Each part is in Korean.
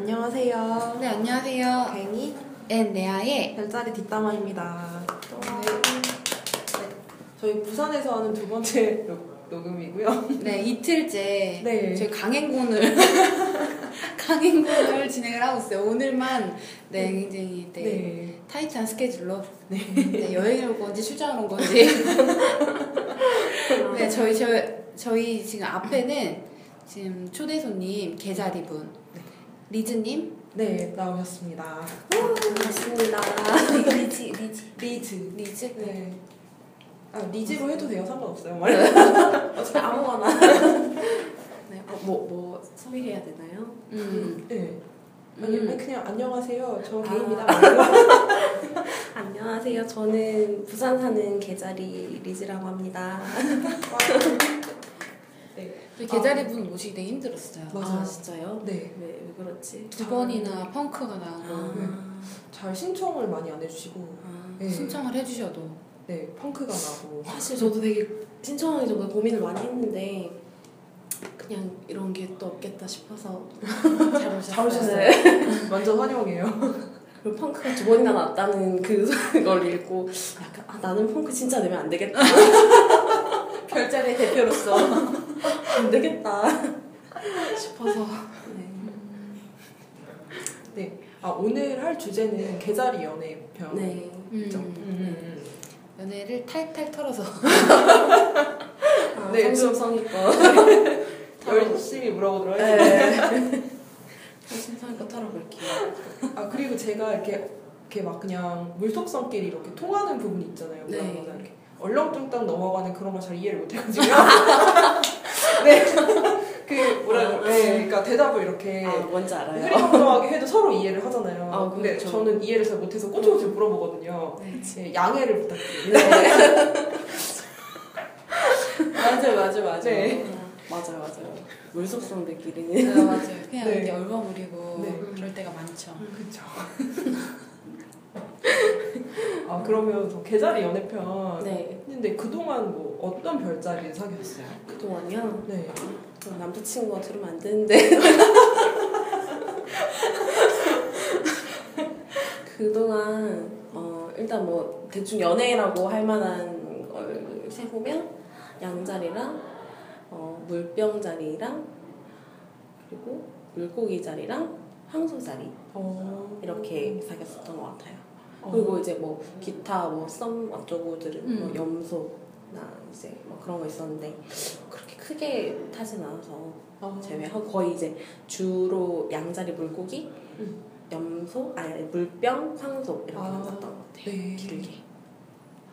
안녕하세요. 네, 안녕하세요. 괭이 and 레아의 별자리 뒷담화입니다. 네, 저희 부산에서 하는 두 번째 녹- 녹음이고요. 네, 이틀째 네. 저희 강행군을 강행군을 진행을 하고 있어요. 오늘만 네, 굉장히 네, 네. 타이트한 스케줄로 네, 여행을 온 건지 출장을 온 건지 네, 저희 저, 저희 지금 앞에는 지금 초대 손님 게자리분 네. 리즈님 네, 나오셨습니다. 반갑습니다. 리즈 리즈 리즈. 리즈 네. 아, 리즈로 해도 돼요? 상관없어요. 말해. 어차피 아무거나. 네, 어, 뭐, 뭐 소개해야 되나요? 음. 네. 아니, 음. 아니, 그냥 안녕하세요. 저 아. 게입니다. 안녕하세요. 저는 부산 사는 게자리 리즈라고 합니다. 네. 계자리분 모시기 되게 힘들었어요. 맞아요. 아, 진짜요? 네. 왜, 왜 그렇지? 두 번이나 펑크가 나오고 아, 잘 신청을 많이 안 해주시고, 아. 네. 신청을 해주셔도 네, 펑크가 나고. 사실 저도 되게 신청하기 전에 고민을 많이 했는데 그냥 이런 게 또 없겠다 싶어서 잘 오셨어요. 잘 오셨어요. 네. 완전 환영해요. 그리고 펑크가 두 번이나 났다는 그걸 읽고 약간 아 나는 펑크 진짜 내면 안 되겠다 별자리 대표로서 안 되겠다 싶어서 네. 네. 아, 오늘 할 주제는 개자리 연애 편. 네. 그죠? 음, 음, 음, 연애를 탈탈 털어서 아, 네, 네, 성심성의껏 음. 열심히 물어보도록 하겠습니다. 네. 성심성의껏 털어볼게요. 아 그리고 제가 이렇게 이렇게 막 그냥 물속성끼리 이렇게 통하는 부분이 있잖아요. 네. 그런 거는 이렇게 얼렁뚱땅 넘어가는 그런 걸 잘 이해를 못해가지고. 네. 그 뭐라 아, 그래? 네. 그러니까 대답을 이렇게 아 뭔지 알아요. 흐리멍텅하게 해도 서로 이해를 하잖아요. 아, 근데 그렇죠. 저는 이해를 잘 못해서 꼬치꼬치 물어보거든요. 네. 네, 양해를 부탁드립니다. 맞아요 맞아요 맞아요 네. 아, 맞아요 맞아요. 물속성들끼리는 네, 맞아요 그냥 네. 이렇게 얼버무리고 네. 그럴 때가 많죠 그쵸. 아 그러면 저 개자리 연애편 네 했는데 그동안 뭐 어떤 별자리를 사귀었어요? 그동안요. 네. 저 남자친구가 들으면 안 되는데 그동안 어 일단 뭐 대충 연애라고 할 만한 걸 세보면 양자리랑 어 물병 자리랑 그리고 물고기 자리랑 황소 자리 어. 이렇게 사귀었었던 것 같아요. 어. 그리고 이제 뭐 기타 뭐썸 어쩌고들은 뭐 음. 염소나 이제 뭐 그런 거 있었는데 그렇게 크게 타진 않아서 어. 제외하고 거의 이제 주로 양자리 물고기, 음. 염소, 아니 물병, 황소 이렇게 아, 만났던 것 같아요. 네. 길게.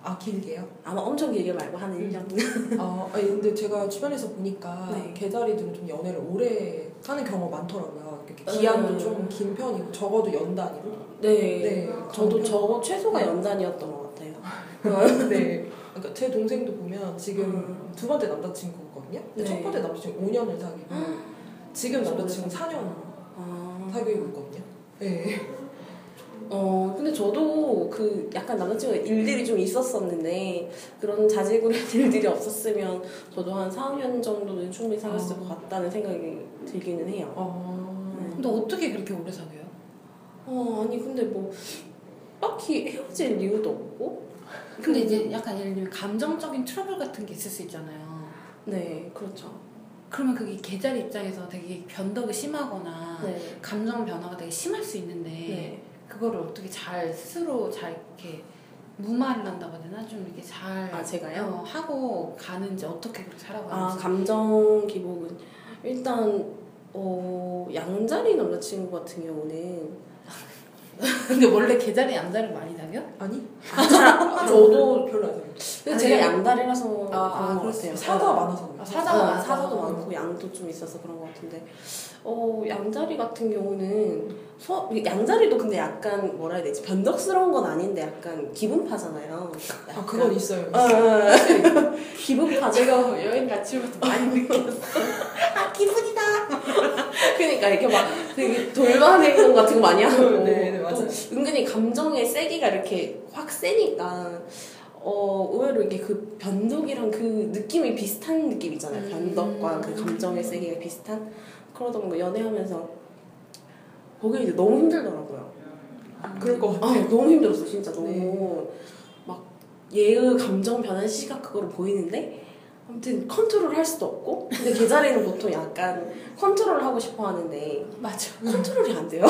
아 길게요? 아마 엄청 길게 말고 한 음. 1년. 아 아니, 근데 제가 주변에서 보니까 네. 개자리들은 좀 연애를 오래 하는 경우가 많더라고요. 기한도 음. 좀긴 편이고 적어도 연 단위로. 네. 네. 저도 그런 저 최소가 네. 연단이었던 것 같아요. 네. 그러니까 제 동생도 보면 지금 음. 두 번째 남자친구거든요. 근데 네. 첫 번째 남자친구 5년을 사귀고 지금 남자친구 4년 아. 사귀고 있거든요. 네. 어, 근데 저도 그 약간 남자친구가 일들이 좀 있었었는데 그런 자질구레한 일들이 없었으면 저도 한 4, 5년 정도는 충분히 사귀었을 어. 것 같다는 생각이 들기는 해요. 어. 근데 어떻게 그렇게 오래 사귀어요? 어, 아니 근데 뭐 딱히 헤어질 이유도 없고 근데 이제 약간 예를 들면 감정적인 트러블 같은 게 있을 수 있잖아요 네, 그렇죠. 그러면 그게 계자리 입장에서 되게 변덕이 심하거나 네. 감정 변화가 되게 심할 수 있는데 네. 그거를 어떻게 잘 스스로 잘 이렇게 무마를 한다고 해야 되나 좀 이렇게 잘 아, 제가요? 어, 하고 가는지 어떻게 그렇게 아, 살아가는지 감정 기복은 일단 어, 양자리 남자친구 같은 경우는 근데 원래 계자리 양자를 많이 사겨? 아니? 저도 별로 안 사귀어요. 근데 아, 제가? 양다리라서 아, 아, 그런 것 같아요. 사다 많아서 그래요. 아, 사자가 어, 많아서. 사자도 많고 양도 좀 있어서 그런 것 같은데 어 양자리 같은 경우는 서, 양자리도 근데 약간 뭐라 해야 되지 변덕스러운 건 아닌데 약간 기분파잖아요. 아 그건 있어요. 어, 어, 있어요. 어. 기분파. 제가 여행 같이 오면서 많이 느꼈어 아 기분이다. 그러니까 이렇게 막 되게 돌발 행동 같은 거 많이 하고 네, 네, 맞아요. 또 은근히 감정의 세기가 이렇게 확 세니까 어 의외로 이게 그 변덕이랑 그 느낌이 비슷한 느낌이잖아요. 음. 변덕과 그 감정의 세기가 비슷한 그러다 보니까 연애하면서 거기 이제 너무 힘들더라고요. 그럴 것 아, 같아요. 너무 힘들었어 진짜 너무 네. 막 얘의 감정 변한 시각 그거를 보이는데 아무튼 컨트롤 할 수도 없고 근데 게자리는 보통 약간 컨트롤 하고 싶어 하는데 맞아. 컨트롤이 안 돼요.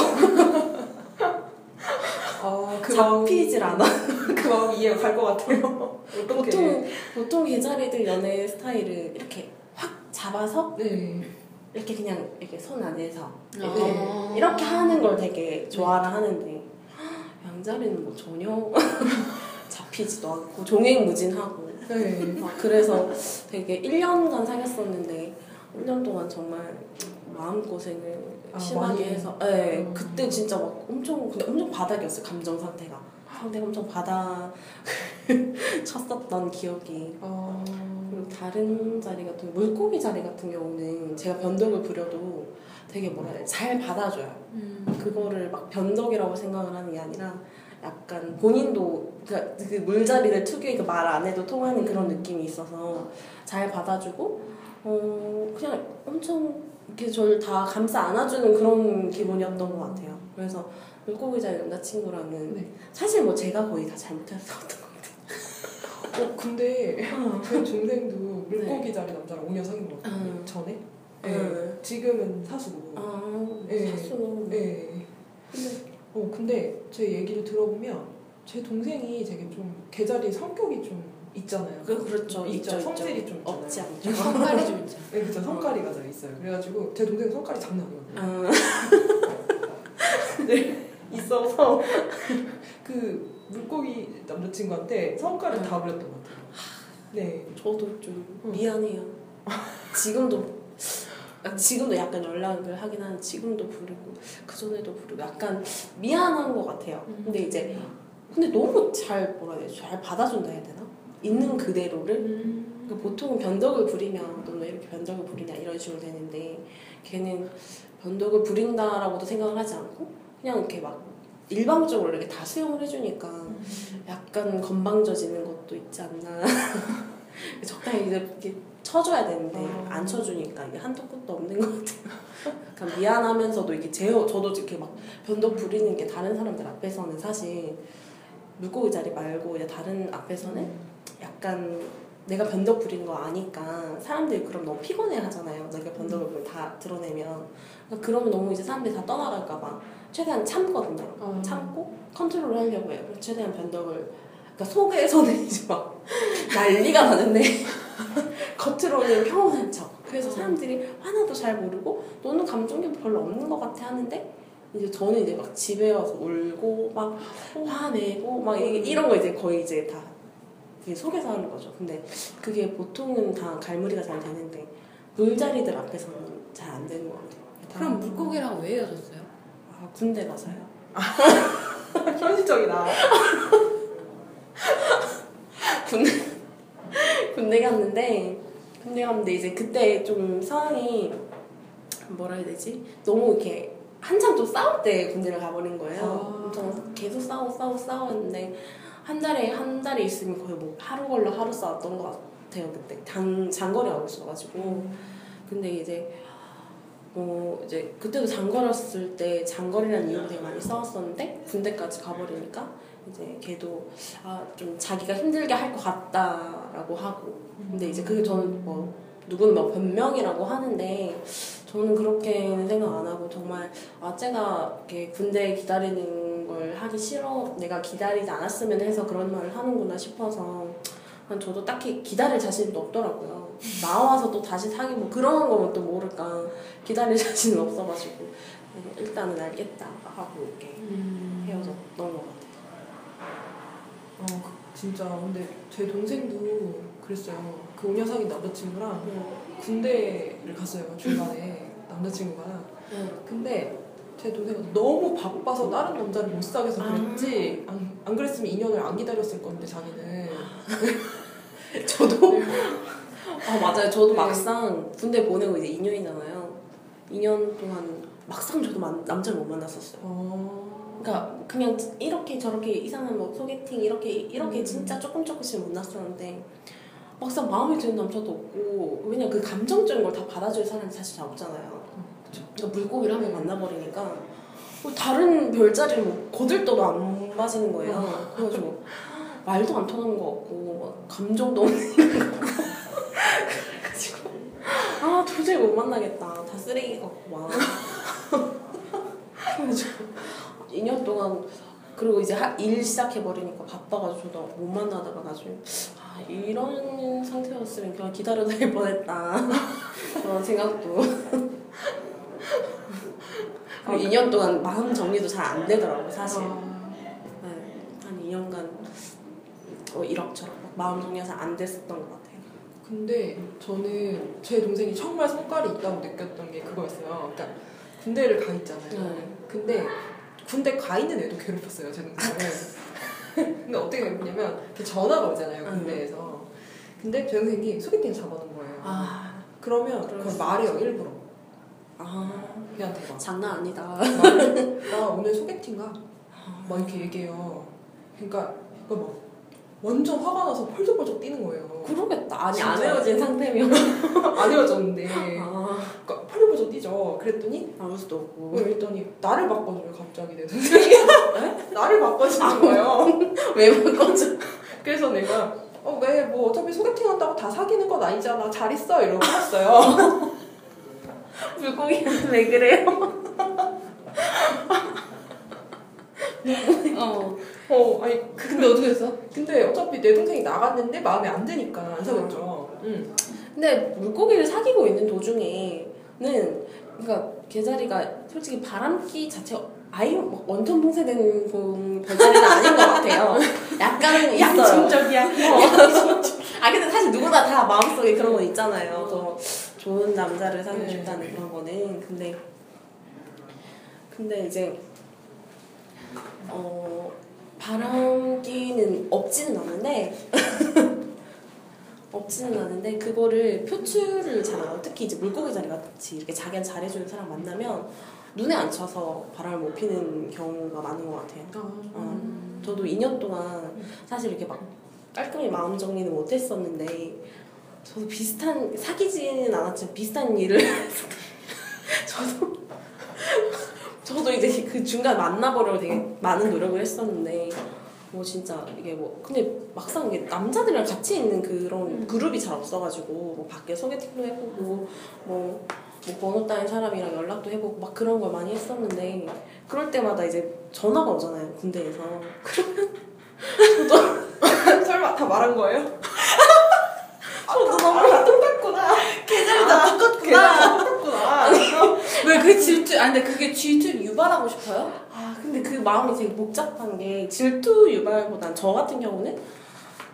아, 그 마음, 잡히질 않아. 그 마음 이해가 갈 것 같아요. 보통 보통 게자리들 연애 스타일은 이렇게 확 잡아서 네. 이렇게 그냥 이렇게 손 안에서 네. 아. 이렇게 하는 걸 되게 좋아를 하는데 양자리는 뭐 전혀 잡히지도 않고 종횡무진하고 네. 막 그래서 되게 1년간 사귀었었는데 1년 동안 정말 마음고생을 아, 심하게? 해서 네, 음. 그때 진짜 막 엄청 근데 엄청 바닥이었어요 감정 상태가 상태가 엄청 바닥 쳤었던 기억이 아, 그리고 다른 자리 같은 물고기 자리 같은 경우는 제가 변덕을 부려도 되게 뭐라 해야 돼, 잘 받아줘요 음. 그거를 막 변덕이라고 생각을 하는 게 아니라 약간 본인도 그, 그 물자리들 특유의 그 말안 해도 통하는 그런 느낌이 있어서 잘 받아주고 어 그냥 엄청 이렇게 저를 다 감싸 안아주는 그런 기분이었던 것 같아요. 그래서 물고기 자리 남자친구랑은 네. 사실 뭐 제가 거의 다 같아요. 어, 근데 어. 제 동생도 물고기 자리 남자랑 5년 사귄 것 같아요. 음. 전에? 네. 음. 지금은 사수고. 아, 네. 사수는 네. 근데 어, 근데 제 얘기를 들어보면 제 동생이 되게 좀 개자리 성격이 좀 있잖아요. 그 그렇죠 있죠. 있죠 성질이 있죠. 좀. 없지 않죠. 성깔이 좀 있죠. 네, 그쵸. 성깔이가 좀 있어요. 그래가지고 제 동생 성깔이 장난 아니거든요. 아, 있어서 그 물고기 남자친구한테 성깔을 음. 다 부렸던 것 같아요. 네. 저도 좀 응. 미안해요. 지금도 아, 지금도 약간 연락을 하긴 하는 지금도 부르고 그 전에도 부르고 약간 미안한 것 같아요. 음. 근데 이제 근데 너무 잘 뭐라 해야 되지? 잘 받아준다 해야 되나? 있는 그대로를 음. 그러니까 보통은 변덕을 부리면 너왜 이렇게 변덕을 부리냐 이런 식으로 되는데 걔는 변덕을 부린다라고도 생각을 하지 않고 그냥 이렇게 막 일방적으로 이렇게 다 수용을 해주니까 약간 건방져지는 것도 있지 않나. 적당히 이제 이렇게 쳐줘야 되는데 어. 안 쳐주니까 이게 한도 끝도 없는 것 같아요. 약간 미안하면서도 이게 제 저도 이렇게 막 변덕 부리는 게 다른 사람들 앞에서는 사실 물고기 자리 말고 이제 다른 앞에서는 약간 내가 변덕 부리는 거 아니까 사람들이 그럼 너무 피곤해 하잖아요. 내가 변덕을 부리면 다 드러내면. 그러니까 그러면 너무 이제 사람들이 다 떠나갈까 봐 최대한 참거든요. 어. 참고 컨트롤을 하려고 해요. 최대한 변덕을 그러니까 속에서는 이제 막 난리가 나는데 겉으로는 평온한 척. 그래서 사람들이 하나도 잘 모르고 너는 감정이 별로 없는 것 같아 하는데 이제 저는 이제 막 집에 와서 울고 막 화내고 막 이- 이런 거 이제 거의 이제 다 그게 속에서 하는 거죠. 근데 그게 보통은 다 갈무리가 잘 되는데 물자리들 앞에서는 잘 안 되는 것 같아요. 다- 그럼 물고기랑 왜 헤어졌어요? 아, 군대 가서요. 현실적이다. 군대 군대 갔는데 군대 갔는데 이제 그때 좀 상황이 뭐라 해야 되지? 너무 이렇게 한참 좀 싸울 때 군대를 가버린 거예요. 아. 엄청 계속 싸우고 싸우고 싸웠는데 한 달에 한 달에 있으면 거의 뭐 하루 걸러 하루 싸웠던 것 같아요 그때 장 장거리 하고 있어가지고 근데 이제 어 이제 그때도 장거리였을 때 장거리라는 이유로 되게 많이 싸웠었는데 군대까지 가버리니까 이제 걔도 아 좀 자기가 힘들게 할 것 같다라고 하고. 근데 이제 그게 저는 뭐 누구는 막 변명이라고 하는데 저는 그렇게는 생각 안 하고 정말 아 쟤가 이렇게 군대 기다리는 걸 하기 싫어 내가 기다리지 않았으면 해서 그런 말을 하는구나 싶어서 난 저도 딱히 기다릴 자신도 없더라고요 나와서 또 다시 사귀고 그런 거면 또 모를까. 기다릴 자신은 없어가지고. 일단은 알겠다 하고 이렇게 헤어졌던 것 같아요. 어, 그- 진짜 근데 제 동생도 그랬어요. 그 5년 사귄 남자친구랑 군대를 갔어요 중간에. 남자친구가. 근데 제 동생은 너무 바빠서 다른 남자를 못 사귀어서 그랬지. 안, 안 그랬으면 2년을 안 기다렸을 건데 자기는. 저도 아 맞아요 저도 네. 막상 군대 보내고 이제 2년이잖아요 2년 동안 막상 저도 만- 남자를 못 만났었어요 어... 그러니까 그냥 이렇게 저렇게 이상한 뭐 소개팅 이렇게 이렇게 음. 진짜 조금 조금씩 만났었는데 막상 마음에 드는 남자도 없고 왜냐 그 감정적인 걸 다 받아줄 사람이 사실 잘 없잖아요. 그러니까 물고기를 한번 만나버리니까 뭐 다른 별자리를 뭐 거들떠도 안 맞는 거예요. 그래가지고 말도 안 통하는 것 같고 막 감정도 없는 것 같고 그래가지고. 아 도저히 못 만나겠다. 다 쓰레기 같고 막. 그래가지고 2년 동안 그리고 이제 하- 일 시작해버리니까 바빠가지고 저도 못 만나다가 나중에 아 이런 상태였으면 그냥 기다려도 될 뻔했다. 그런 생각도. 그리고 2년 동안 마음 정리도 잘 안 되더라고 사실. 아, 네, 한 2년간 어, 이럭저럭 막 마음 정리가 잘 안 됐었던 것 같아요 근데 저는 제 동생이 정말 성깔이 있다고 느꼈던 게 그거였어요. 그러니까 군대를 가 있잖아요. 네. 근데 군대 가 있는 애도 괴롭혔어요, 제 동생은. 근데 어떻게 괴롭냐면 전화가 오잖아요, 응. 군대에서. 근데 제 동생이 소개팅 잡아놓은 거예요. 아, 그러면 그걸 수 말해요, 일부러. 아 걔한테 막. 장난 아니다 말- 나 오늘 소개팅 가. 막 이렇게 얘기해요. 그러니까 그막 완전 화가 나서 펄쩍펄쩍 뛰는 거예요. 그러겠다 아니 안 진짜. 헤어진 상태면 안 헤어졌는데. 아 그러니까 펄쩍펄쩍 뛰죠. 그랬더니 아무 수도 없고 그랬더니 나를 바꿔줘요 갑자기 내 동생이 나를 바꿔주는 거예요. 왜 바꿔줘 그래서 내가 어 왜 뭐 어차피 소개팅 한다고 다 사귀는 건 아니잖아 잘 있어 이러고 끊었어요. 물고기는 왜 그래요? 어. 어 아니 근데 어떻게 했어? 근데 어차피 내 동생이 나갔는데 마음에 안 드니까 안 사귀었죠. 응. 근데 물고기를 사귀고 있는 도중에는 그러니까 개자리가 솔직히 바람기 자체 아예 막 원천 봉쇄된 그 별자리는 아닌 것 같아요. 약간은. 양심적이야. 아 근데 사실 누구나 다 마음속에 그런 건 있잖아요. 저 좋은 남자를 사귀고 네. 싶다는 그런 거는 근데 근데 이제 어 바람기는 없지는 않은데 없지는 않은데 그거를 표출을 잘 안 하고 특히 이제 물고기 자리 같이 이렇게 자기한 잘해주는 사람 만나면 눈에 안 쳐서 바람을 못 피는 경우가 많은 것 같아요. 어. 저도 2년 동안 사실 이렇게 막 깔끔히 마음 정리는 못했었는데 저도 비슷한 사귀지는 않았지만 비슷한 일을 저도 저도 이제 그 중간 만나보려고 되게 많은 노력을 했었는데 뭐 진짜 이게 뭐 근데 막상 이게 남자들이랑 같이 있는 그런 그룹이 잘 없어가지고 뭐 밖에 소개팅도 해보고 뭐, 뭐 번호 따인 사람이랑 연락도 해보고 막 그런 걸 많이 했었는데 그럴 때마다 이제 전화가 오잖아요 군대에서 설마 다 말한 거예요? 저도 너무 아, 똑같구나. 계절이 다 똑같구나 걔랑 똑같구나. 왜 그 질투? 아니 근데 그게 질투를 유발하고 싶어요? 아 근데 그 마음이 되게 복잡한 게 질투 유발보단 저 같은 경우는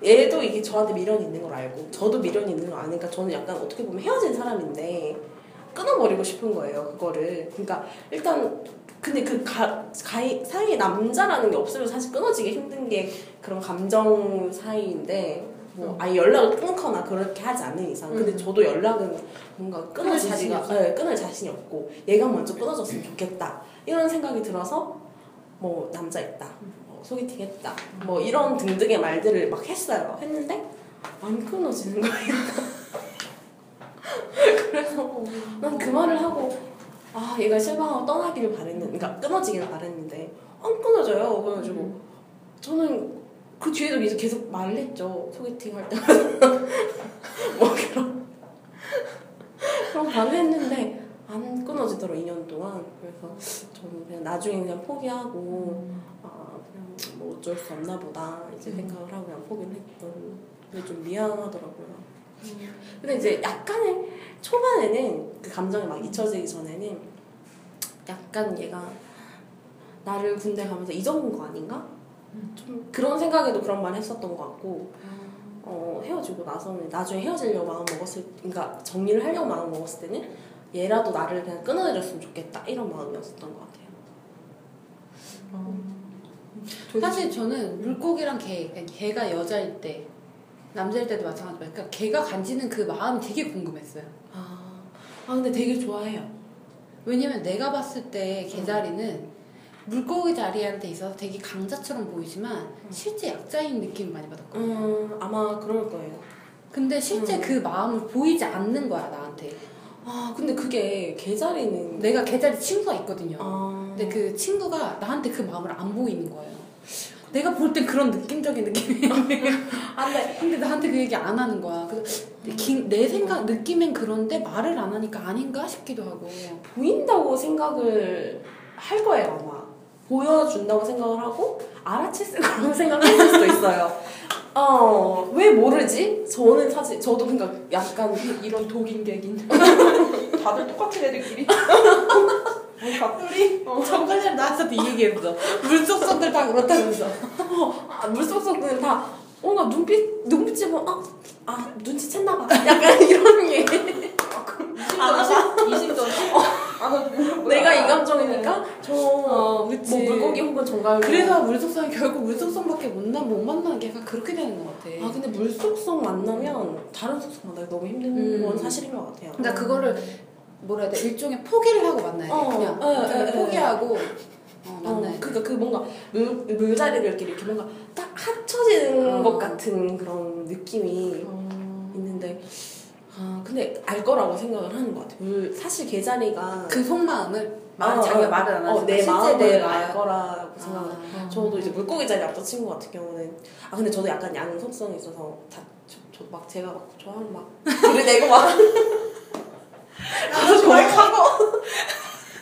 얘도 이게 저한테 미련이 있는 걸 알고 저도 미련이 있는 걸 아니까 저는 약간 어떻게 보면 헤어진 사람인데 끊어버리고 싶은 거예요 그거를 그러니까 일단 근데 그 가, 가이, 사이에 남자라는 게 없으면 사실 끊어지기 힘든 게 그런 감정 사이인데 뭐 아예 연락을 끊거나 그렇게 하지 않는 이상. 근데 음. 저도 연락은 뭔가 끊을 없어요? 네, 끊을 자신이 없고 얘가 먼저 끊어졌으면 좋겠다. 이런 생각이 들어서 뭐 남자 있다 뭐 소개팅 했다 뭐 이런 등등의 말들을 막 했어요. 했는데 안 끊어지는 거예요. 그래서 난 그 말을 하고 아 얘가 실망하고 떠나기를 바랬는 그러니까 끊어지기를 바랬는데 안 끊어져요. 그래가지고 저는 그 뒤에도 계속 계속 말을 했죠. 소개팅 할 때마다. 뭐 그런. 그런 말을 했는데 안 끊어지더라고 2년 동안. 그래서 저는 그냥 나중에 그냥 포기하고 아 그냥 뭐 어쩔 수 없나 보다. 이제 생각을 하고 그냥 포기를 했던 근데 좀 미안하더라고요. 근데 이제 약간의 초반에는 그 감정이 막 잊혀지기 전에는 약간 얘가 나를 군대 가면서 잊어본 거 아닌가? 좀 그런 생각에도 그런 말 했었던 것 같고 어, 헤어지고 나서는 나중에 헤어지려고 마음 먹었을 그러니까 정리를 하려고 마음 먹었을 때는 얘라도 나를 그냥 끊어내렸으면 좋겠다 이런 마음이었었던 것 같아요. 사실 저는 물고기랑 개, 그러니까 개가 여자일 때 남자일 때도 마찬가지지만 그러니까 개가 간지는 그 마음이 되게 궁금했어요. 아, 아 근데 되게 좋아해요. 왜냐면 내가 봤을 때 개자리는 물고기 자리한테 있어서 되게 강자처럼 보이지만 실제 약자인 느낌 많이 받았거든요. 음 아마 그럴 거예요. 근데 실제 음. 그 마음을 보이지 않는 거야 나한테. 아 근데 그게 개자리는 내가 개자리 친구가 있거든요. 아 근데 그 친구가 나한테 그 마음을 안 보이는 거예요. 내가 볼 땐 그런 느낌적인 느낌이 안돼 근데 나한테 그 얘기 안 하는 거야. 그래서 기- 내 생각 느낌엔 그런데 말을 안 하니까 아닌가 싶기도 하고. 보인다고 생각을 할 거예요 아마 보여준다고 생각을 하고 알아챘을 거라고 생각했을 수도 있어요. 어 왜 모르지? 저는 사실 저도 그러니까 약간 이런 독인객인. 다들 똑같은 애들끼리? 갑돌이 정글 전 나왔을 때이 얘기했어. 물속 성들 다 그렇다면서. 아, 물속속은 다 뭔가 눈빛 눈빛이 뭐 아 아, 눈치챘나 봐. 약간 이런 게. 이심전 심 아, 내가 이 감정이니까 저 어, 뭐 그치. 물고기 혹은 정갈 그래서 물속성이 결국 물속성밖에 못, 나, 못 만나는 게 약간 그렇게 되는 것 같아. 아 근데 물속성 만나면 다른 속성 만나기 너무 힘든 음. 건 사실인 것 같아요. 그러니까 그거를 뭐라 해야 돼 일종의 포기를 하고 만나야 돼. 어, 그냥 어, 일종의 어, 어, 포기하고 어, 어, 만나야 돼. 그러니까 그 뭔가 물 물자리들끼리 이렇게 뭔가 딱 합쳐지는 어. 것 같은 그런 느낌이 있는데 아 근데 알 거라고 생각을 하는 것 같아요. 물 사실 개자리가 그 속마음을 말, 어, 자기가 어, 말을 안 어, 하지만 내 실제 마음을 알 거라고 생각을. 아. 저도 이제 물고기 자리 앞서 친구 같은 경우는 아 근데 저도 약간 양 속성이 있어서 다 저 막 제가 막 좋아하는 막 소리 내고 막 나도 고백하고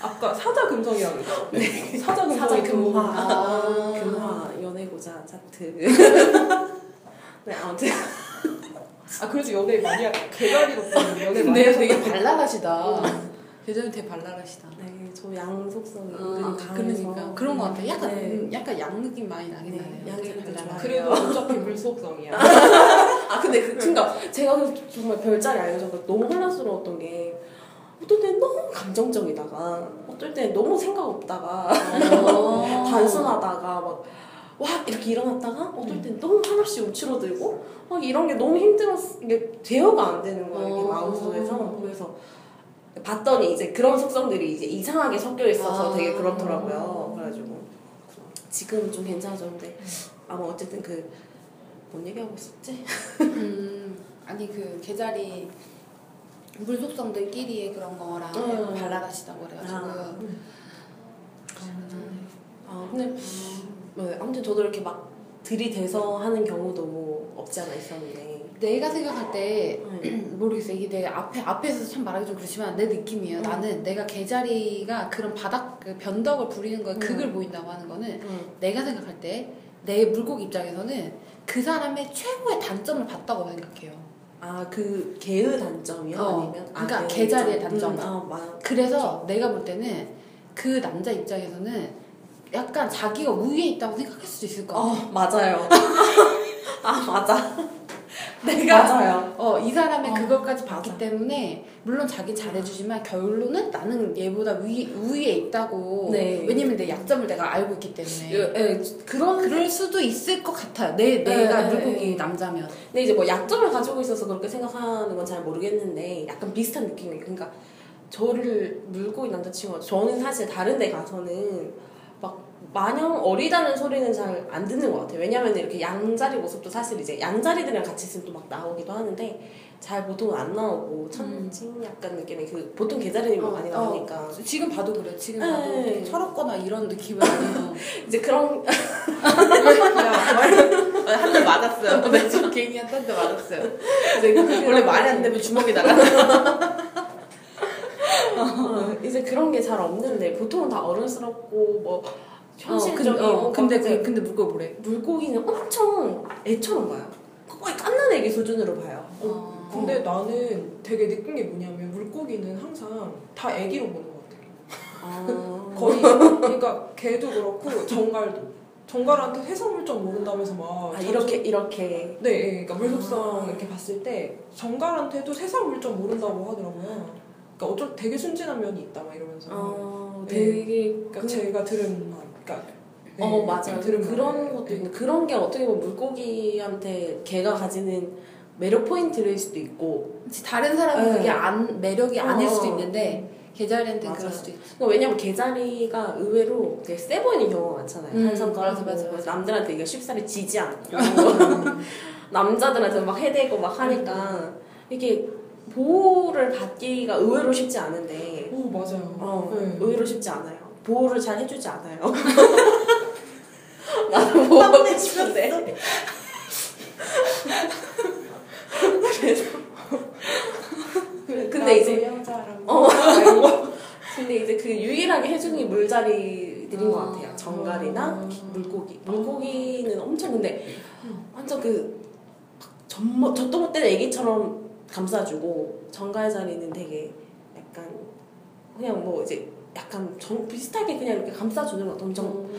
아까 사자 금성이라고? 네. 사자 금성이 사자 금화 아. 금화 연애고자 차트 네 아무튼 아 그래서 연애 많이 하 개가리 덕분에 연애 많이 근데. 되게 발랄하시다. 계절이 되게 발랄하시다. 네 저 양 속성이 아, 은근히 강해서 그러니까 그런 것 같아. 약간 네. 음, 약간 양 느낌 많이 나긴 네, 나네요. 양 되게 느낌도 발랄하게. 그래도 어차피 물속성이야 아 근데 그 그러니까 제가 그 정말 별자리 알려줘서 너무 혼란스러웠던 게 어떨 땐 너무 감정적이다가 어떨 땐 너무 생각 없다가 어. 단순하다가 막 와 이렇게 일어났다가 어떨 땐 너무 하나씩 움츠러들고 막 이런 게 너무 힘들었 이게 제어가 안 되는 거예요 이게 어. 마음속에서 그래서 봤더니 이제 그런 속성들이 이제 이상하게 섞여 있어서 아. 되게 그렇더라고요 그래가지고 지금은 좀 괜찮아졌는데 아마 어쨌든 그 뭔 얘기하고 있었지? 음, 아니 그 계절이 물속성들끼리의 그런 거랑 음. 발랄하시다고 그래가지고 아. 아 근데 네, 아무튼 저도 이렇게 막 들이대서 하는 경우도 뭐 없지 않아 있었는데 내가 생각할 때 네. 모르겠어 이게 내 앞에 앞에서 참 말하기 좀 그렇지만 내 느낌이에요. 음. 나는 내가 개자리가 그런 바닥 그 변덕을 부리는 거에 음. 극을 보인다고 하는 거는 응. 내가 생각할 때 내 물고기 입장에서는 그 사람의 최고의 단점을 봤다고 생각해요. 아 그 개의 단점이요? 어, 아니면 그러니까 아, 개자리의 단점. 단점. 음, 아 맞. 그래서 내가 볼 때는 그 남자 입장에서는 약간 자기가 우위에 있다고 생각할 수도 있을 것 같아. 어 맞아요. 아 맞아. 내가 맞아요. 어, 이 사람의 어, 그것까지 봤기 맞아. 때문에 물론 자기 잘해주지만 결론은 나는 얘보다 위, 우위에 있다고 네. 왜냐면 내 약점을 내가 알고 있기 때문에 예, 예, 그런 그럴 수도 있을 것 같아요 내, 내가 네, 물고기 네. 남자면 근데 이제 뭐 약점을 가지고 있어서 그렇게 생각하는 건 잘 모르겠는데 약간 비슷한 느낌이에요. 그러니까 저를 물고 있는 남자친구가 저는 사실 다른 데 가서는 막 마냥 어리다는 소리는 잘 안 듣는 것 같아요. 왜냐면 이렇게 양자리 모습도 사실 이제 양자리들이랑 같이 있으면 또 막 나오기도 하는데 잘 보통은 안 나오고 천칭 약간 느낌의 그 보통 개자리님이 어, 많이 어. 나오니까. 지금 봐도 그래 지금 네. 봐도 이렇게 철없거나 이런 느낌은 아니고. 이제 그런 한 대 맞았어요. 내 지금 괜히 한 대 맞았어요. 이제 그런 원래 말이 안 되면 주먹이 나가. 어, 이제 그런 게 잘 없는데 보통은 다 어른스럽고 뭐 현실적이고 어, 근데, 막 이제 그, 근데 물고 뭐래 물고기는 엄청 애처럼 봐요. 거의 깐난 애기 수준으로 봐요. 어. 근데 나는 되게 느낀 게 뭐냐면 물고기는 항상 다 애기로 보는 것 같아 아, 거의 그러니까 개도 그렇고 정갈도 정갈한테 해산물점 모른다면서 막 아 이렇게 이렇게 네, 예, 그러니까 물속성 이렇게 봤을 때 정갈한테도 세상 물정 모른다고 하더라고요. 그러니까 어쩔 되게 순진한 면이 있다 막 이러면서. 어, 네. 되게 그러니까 그- 제가 들은 말, 그러니까 네, 어 맞아요. 들은 그런 말. 것도 네. 있는데 그런 게 어떻게 보면 물고기한테 걔가 가지는 매력 포인트일 수도 있고 다른 사람은 네. 그게 안, 매력이 아닐 어, 수도 어. 있는데 맞아요. 그럴 수도 있지 그러니까 왜냐면 개자리가 의외로 되게 세 보이는 경우가 많잖아요. 음, 한성가라고 맞아, 맞아, 그래서 남들한테 이게 쉽사리 지지 않고 음. 남자들한테 막 해대고 막 하니까 이게 보호를 받기가 의외로 쉽지 않은데 오 맞아요. 어, 네. 의외로 쉽지 않아요. 보호를 잘 해주지 않아요. 나도 보호하고 싶은데. 그래서 근데 이제 여자라고 어. 근데 이제 그 유일하게 해주는 게 물자리들인 것 같아요. 정갈이나 아. 물고기. 물고기는 엄청 근데 완전 그 젖먹 젖도 못 때는 애기처럼 감싸주고 정갈 자리는 되게 약간 그냥 뭐 이제 약간 정, 비슷하게 그냥 이렇게 감싸주는 것 같아. 엄청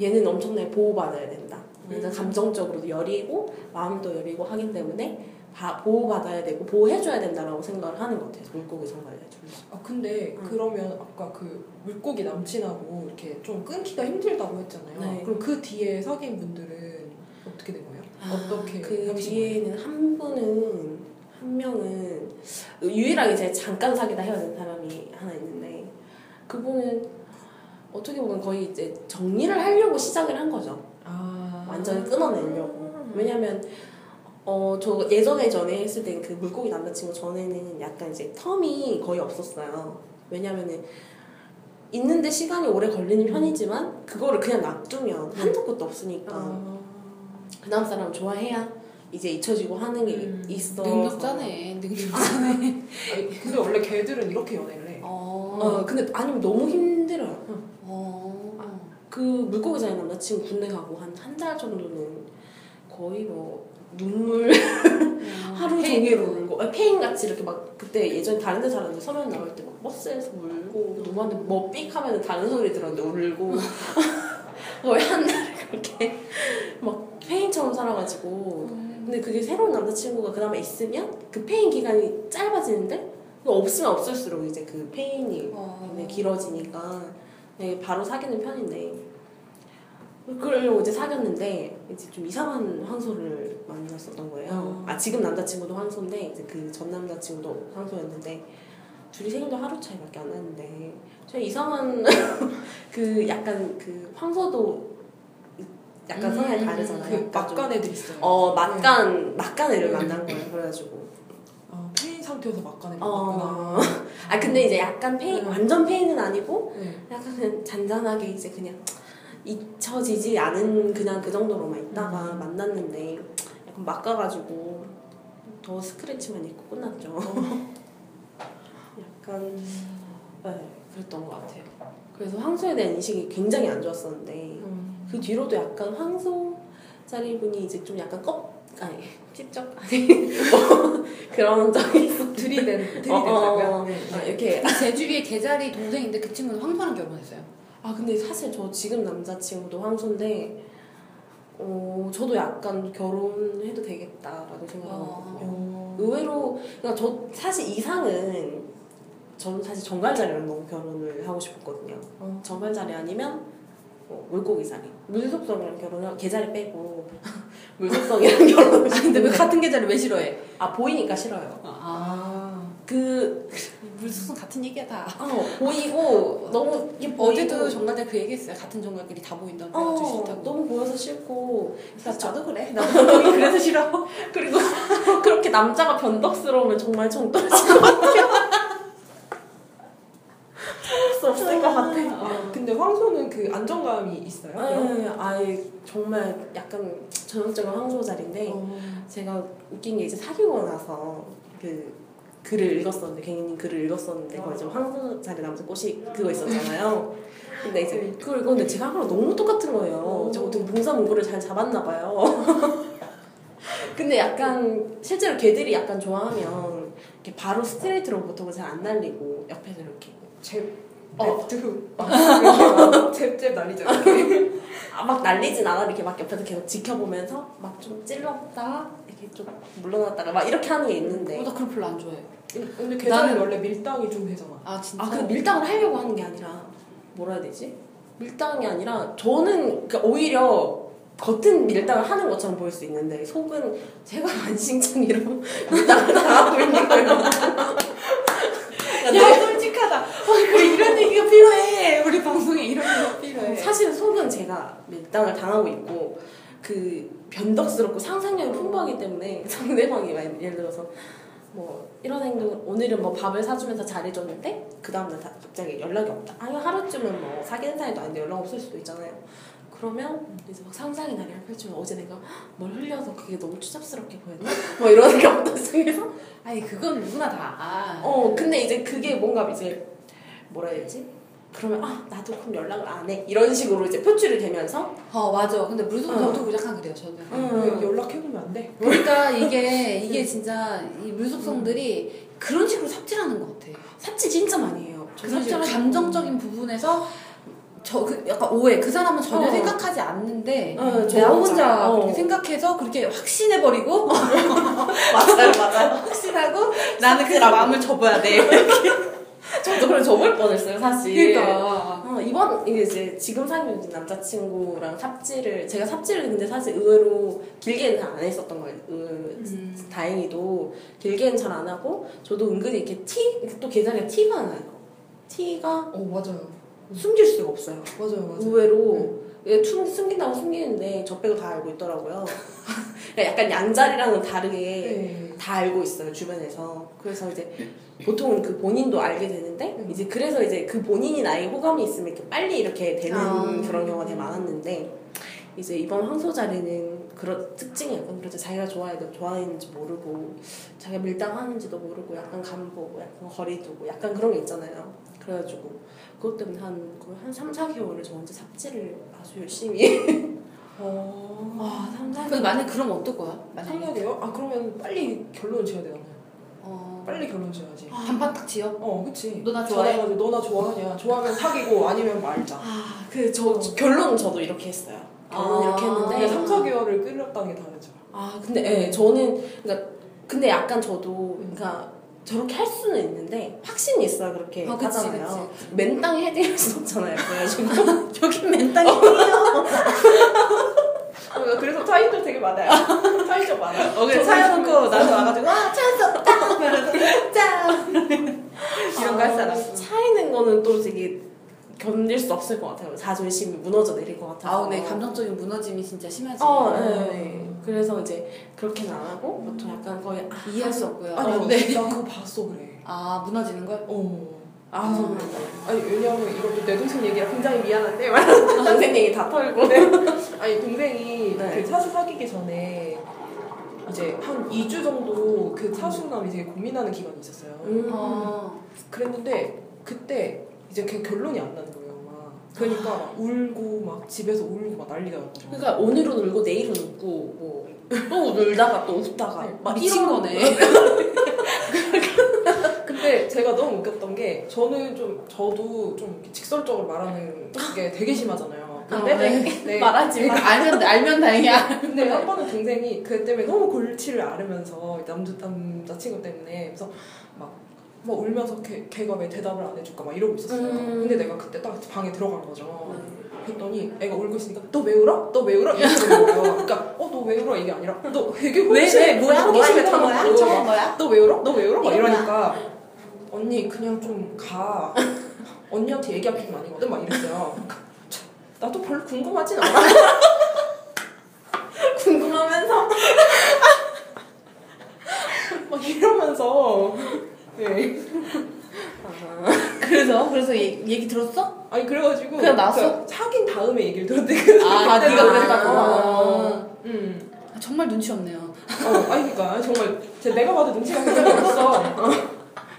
얘는 엄청나게 보호받아야 된다. 얘는 감정적으로도 여리고 마음도 여리고 하기 때문에 바, 보호받아야 되고 보호해줘야 된다라고 생각을 하는 것 같아요. 물고기 해주면서. 아 근데 음. 그러면 아까 그 물고기 남친하고 이렇게 좀 끊기가 힘들다고 했잖아요. 네. 그럼 그 뒤에 사귄 분들은 어떻게 된 거예요? 어떻게 그 뒤에는 한 분은 한 명은 유일하게 제가 잠깐 사귀다 헤어진 사람이 하나 있는데 그분은 어떻게 보면 거의 이제 정리를 하려고 시작을 한 거죠. 아 완전히 끊어내려고. 왜냐면 어 저 예전에 전에 했을 때그 물고기 남자친구 전에는 약간 이제 텀이 거의 없었어요. 왜냐면은 있는데 시간이 오래 걸리는 편이지만 그거를 그냥 놔두면 한도 끝도 없으니까 아. 그 다음 사람 좋아해야 이제 잊혀지고 하는 게 음. 있어. 능력자네. 능력자네. 아니, 근데 원래 게들은 이렇게 연애를 해. 어. 어 근데 아니면 너무 힘들어요. 어. 그 물고기자리 남자친구 군대 가고 한 한 달 정도는 거의 뭐 눈물 하루 종일 울고 아, 폐인같이 이렇게 막 그때 예전에 다른 데 살았는데 서면 나올 때 막 버스에서 울고 누구한테 뭐 삑하면 다른 소리 들었는데 울고. 거의 한 달을 그렇게 막 폐인처럼 살아가지고. 근데 그게 새로운 남자친구가 그 다음에 있으면 그 폐인 기간이 짧아지는데 없으면 없을수록 이제 그 폐인이 어. 네, 길어지니까 네, 바로 사귀는 편인데 그러려고 이제 사귀었는데 이제 좀 이상한 황소를 만났었던 거예요. 어. 아 지금 남자친구도 황소인데 이제 그 전 남자친구도 황소였는데 둘이 생일도 하루 차이밖에 안 나는데 제가 이상한 그 약간 그 황소도 약간 성향이 다르잖아요. 그 약간 좀- 막간 애들 있어요. 어 막간 막간 애를 네. 만난 거예요. 그래가지고 상태여서 막간 애들 어. 아 근데 이제 약간 페인 음. 완전 페인은 아니고 네. 약간 잔잔하게 이제 그냥 잊혀지지 않은 그냥 그 정도로만 있다가 음. 만났는데 약간 막 가가지고 더 스크래치만 있고 끝났죠. 약간 네, 그랬던 것 같아요. 그래서 황소에 대한 인식이 굉장히 안 좋았었는데 음. 그 뒤로도 약간 황소 자리분이 이제 좀 약간 껍 아니 찝쩍 아니 뭐 그런 적이 있어. 들이댄 어, 어, 들이댄다고요? 네. 아, 이렇게 제 주위에 개자리 동생인데 그 친구는 황소랑 결혼했어요. 아 근데 사실 저 지금 남자친구도 황소인데 어 저도 약간 결혼해도 되겠다라고 생각하거든요. 어. 의외로 그러니까 저 사실 이상은 저는 사실 정갈자리랑 너무 결혼을 하고 싶었거든요. 어. 정갈자리 아니면 뭐 물고기 자리, 물속성이랑 결혼을 개자리 빼고 물속성이랑 결혼을 근데 왜 같은 계좌를 왜 싫어해? 아 보이니까 싫어요. 아, 아. 그 물수는 같은 얘기야 다. 어, 보이고 너무 어제도 정갈들 그 얘기했어요. 같은 정갈끼리 다 보인다고 어, 싫다고. 너무 보여서 싫고 사실 저도 그래. 나도 그래서 싫어. 그리고 그렇게 남자가 변덕스러우면 정말 정 떨어질 것 같아요. 수 없을 것 같아. 아, 근데 황소는 그 안정감이 있어요? 그럼? 네, 아예 정말 약간 전형적인 황소자리인데 어. 제가 웃긴 게 이제 사귀고 나서 그 글을 읽었었는데 괜히 글을 읽었었는데 거기 좀 황소자리 남자 꽃이 그거 있었잖아요. 근데 이제 그걸 읽었는데 제가 한 거랑 너무 똑같은 거예요. 제가 어떻게 봉사 문구를 잘 잡았나 봐요. 근데 약간 실제로 걔들이 약간 좋아하면 이렇게 바로 스트레이트로 보통은 잘 안 날리고 옆에서 이렇게 잽, 어. 잽, 막 잽잽 날리죠. 이렇게. 아, 막 날리진 않아 이렇게 막 옆에서 계속 지켜보면서 막 좀 찔렀다가 이렇게 좀 물러났다가 막 이렇게 하는 게 있는데 어, 나 그런 거 별로 안 좋아해. 근데 게자리 나는- 원래 밀당이 좀 되잖아. 아 진짜. 아 그 밀당을 하려고 하는 게 아니라 뭐라 해야 되지? 밀당이 아니라 저는 그러니까 오히려 겉은 밀당을 하는 것처럼 보일 수 있는데 속은 제가 만신창이로 밀당을 당하고 있는 거예요. 야 솔직하다. 어, 그래 이런 얘기가 필요해. 우리 방송에 이런 얘기가 필요해. 속은 제가 밀당을 당하고 있고 그 변덕스럽고 상상력이 풍부하기 때문에 상대방이 막 예를 들어서 뭐 이런 행동 오늘은 뭐 밥을 사주면서 잘해줬는데 그 다음날 다 갑자기 연락이 없다. 아니 하루쯤은 뭐 사귀는 사이도 아닌데 연락 없을 수도 있잖아요. 그러면 이제 막 상상의 나래를 펼치면 어제 내가 뭘 흘려서 그게 너무 추잡스럽게 보였나? 뭐 이런 경우도 중에서 아니 그건 누구나 다. 어 근데 이제 그게 뭔가 이제 뭐라 해야 되지? 그러면 아 나도 그럼 연락을 안 해 이런 식으로 이제 표출이 되면서 어 맞아. 근데 물속 어. 저도 약간 그래요 저는. 음. 왜 연락해보면 안 돼? 그러니까 이게 이게 진짜 이 물속성들이 그런 식으로 삽질하는 것 같아. 삽질 진짜 많이 해요. 저 그런 식으로 감정적인 부분에서 저 그 약간 오해 그 사람은 전혀 어. 생각하지 않는데 어, 저내 혼자. 혼자 어. 그렇게 생각해서 그렇게 확신해 버리고 맞아요 맞아요. 확신하고 나는 그래서 마음을 접어야 돼. 저도 그래 접을 뻔했어요 사실. 그러니까 어, 이번 이게 이제 지금 사귀고 있는 남자친구랑 삽질을 제가 삽질을 근데 사실 의외로 길게는 잘 안 했었던 거예요. 의- 음. 다행히도 길게는 잘 안 하고 저도 은근히 이렇게 티또 계산에 티가 나요. 티가 어 맞아요. 숨길 수가 없어요. 맞아요 맞아요. 의외로 얘 숨, 숨긴다고 숨기는데 저 빼고 다 알고 있더라고요. 그러니까 약간 양자리랑은 다르게 네. 다 알고 있어요 주변에서 그래서 이제 보통은 그 본인도 알게 되는데 음. 이제 그래서 이제 그 본인이 나에게 호감이 있으면 이렇게 빨리 이렇게 되는 아. 그런 경우가 되게 많았는데 이제 이번 황소 자리는 그런 특징이 약간 그렇죠 자기가 좋아해 좋아하는지 모르고 자기가 밀당하는지도 모르고 약간 간 보고 약간 거리 두고 약간 그런 게 있잖아요 그래가지고 그것 때문에 한 거의 한 3, 4개월을 저 혼자 삽질을 아주 열심히 어. 아 3, 4개월 근데 만약 그러면 어떨 거야? 상력이요? 아 그러면 빨리 결론 지어야 되잖아요. 어, 빨리 결론 지어야지. 단판 딱 지어? 어 그치. 너 나 좋아해? 전화해가지고 너 나 좋아하냐? 좋아하면 사귀고 아니면 말자. 아, 그, 저, 결론은 저도 이렇게 했어요. 결론 아. 이렇게 했는데. 3, 4개월을 끌렸다는 게 다르죠. 아, 근데, 예, 저는, 그니까, 근데 약간 저도, 그니까, 저렇게 할 수는 있는데, 확신이 있어야 그렇게 어, 그치, 하잖아요. 맨땅에 해드릴 수 없잖아요. 그래가지고. 여긴 맨땅이 어, 그래서 차이도 되게 많아요. 차이점 많아요. 어, 그래 차여놓고 나도 와가지고 와 찬스 없다 이러면서 짠 이런 거 할 사람 차이는 거는 또 되게 견딜 수 없을 것 같아요. 자존심이 무너져 내릴 것 같아서. 아우 네 감정적인 무너짐이 진짜 심하지 어, 예, 예. 그래서 이제 그렇게는 안 하고, 보통 약간 거의, 아, 이해할 수 없고요 아니, 어, 네. 나 그거 봤어, 그래. 아 무너지는 걸? 어. 아. 아니, 왜냐하면 이것도 내 동생 얘기라 굉장히 미안한데. 동생 얘기 다 털고. 아니, 동생이 네. 그 사수 사귀기 전에 이제 한 2주 정도 그 사수남이 되게 고민하는 기간이 있었어요. 음. 어. 그랬는데 그때 이제 그 결론이 안 나는 거예요. 막. 그러니까 막 울고 막 집에서 울고 막 난리가 났죠. 그러니까 오늘은 울고 내일은 웃고 뭐 또 울다가 또 웃다가 네, 막 미친 거네 근데 제가 너무 웃겼던 게 저는 좀 저도 좀 직설적으로 말하는 게 되게 심하잖아요. 근데 어, 네. 네. 말하지 마. 그러니까 알면 알면 다행이야 근데 한 번은 동생이 그 때문에 너무 골치를 앓으면서 남자 남자 친구 때문에 그래서 막. 막 울면서 걔, 걔가 왜 대답을 안 해줄까 막 이러고 있었어요. 음. 근데 내가 그때 딱 방에 들어간 거죠. 네. 그랬더니 애가 울고 있으니까 너 왜 울어? 너 왜 울어? 되는 거예요. 그러니까 어 너 왜 울어 이게 아니라 너 되게 왜, 왜, 뭐야? 뭐야? 거야. 저건 뭐야? 너왜 울어? 너 왜 울어? 막? 이러니까 언니 그냥 좀 가. 언니한테 얘기할 필요는 아니거든 막 이랬어요. 나도 별로 궁금하진 않아. 궁금하면서 막 이러면서 네. 그래서 그래서 얘, 얘기 들었어? 아니 그래가지고 그냥 나왔어? 그러니까 사귄 다음에 얘기를 그아 그때는 네가 안 그랬다고? 했다고. 아, 음. 정말 눈치 없네요 어, 아니 그러니까 정말 제 내가 봐도 눈치가 굉장히 없어.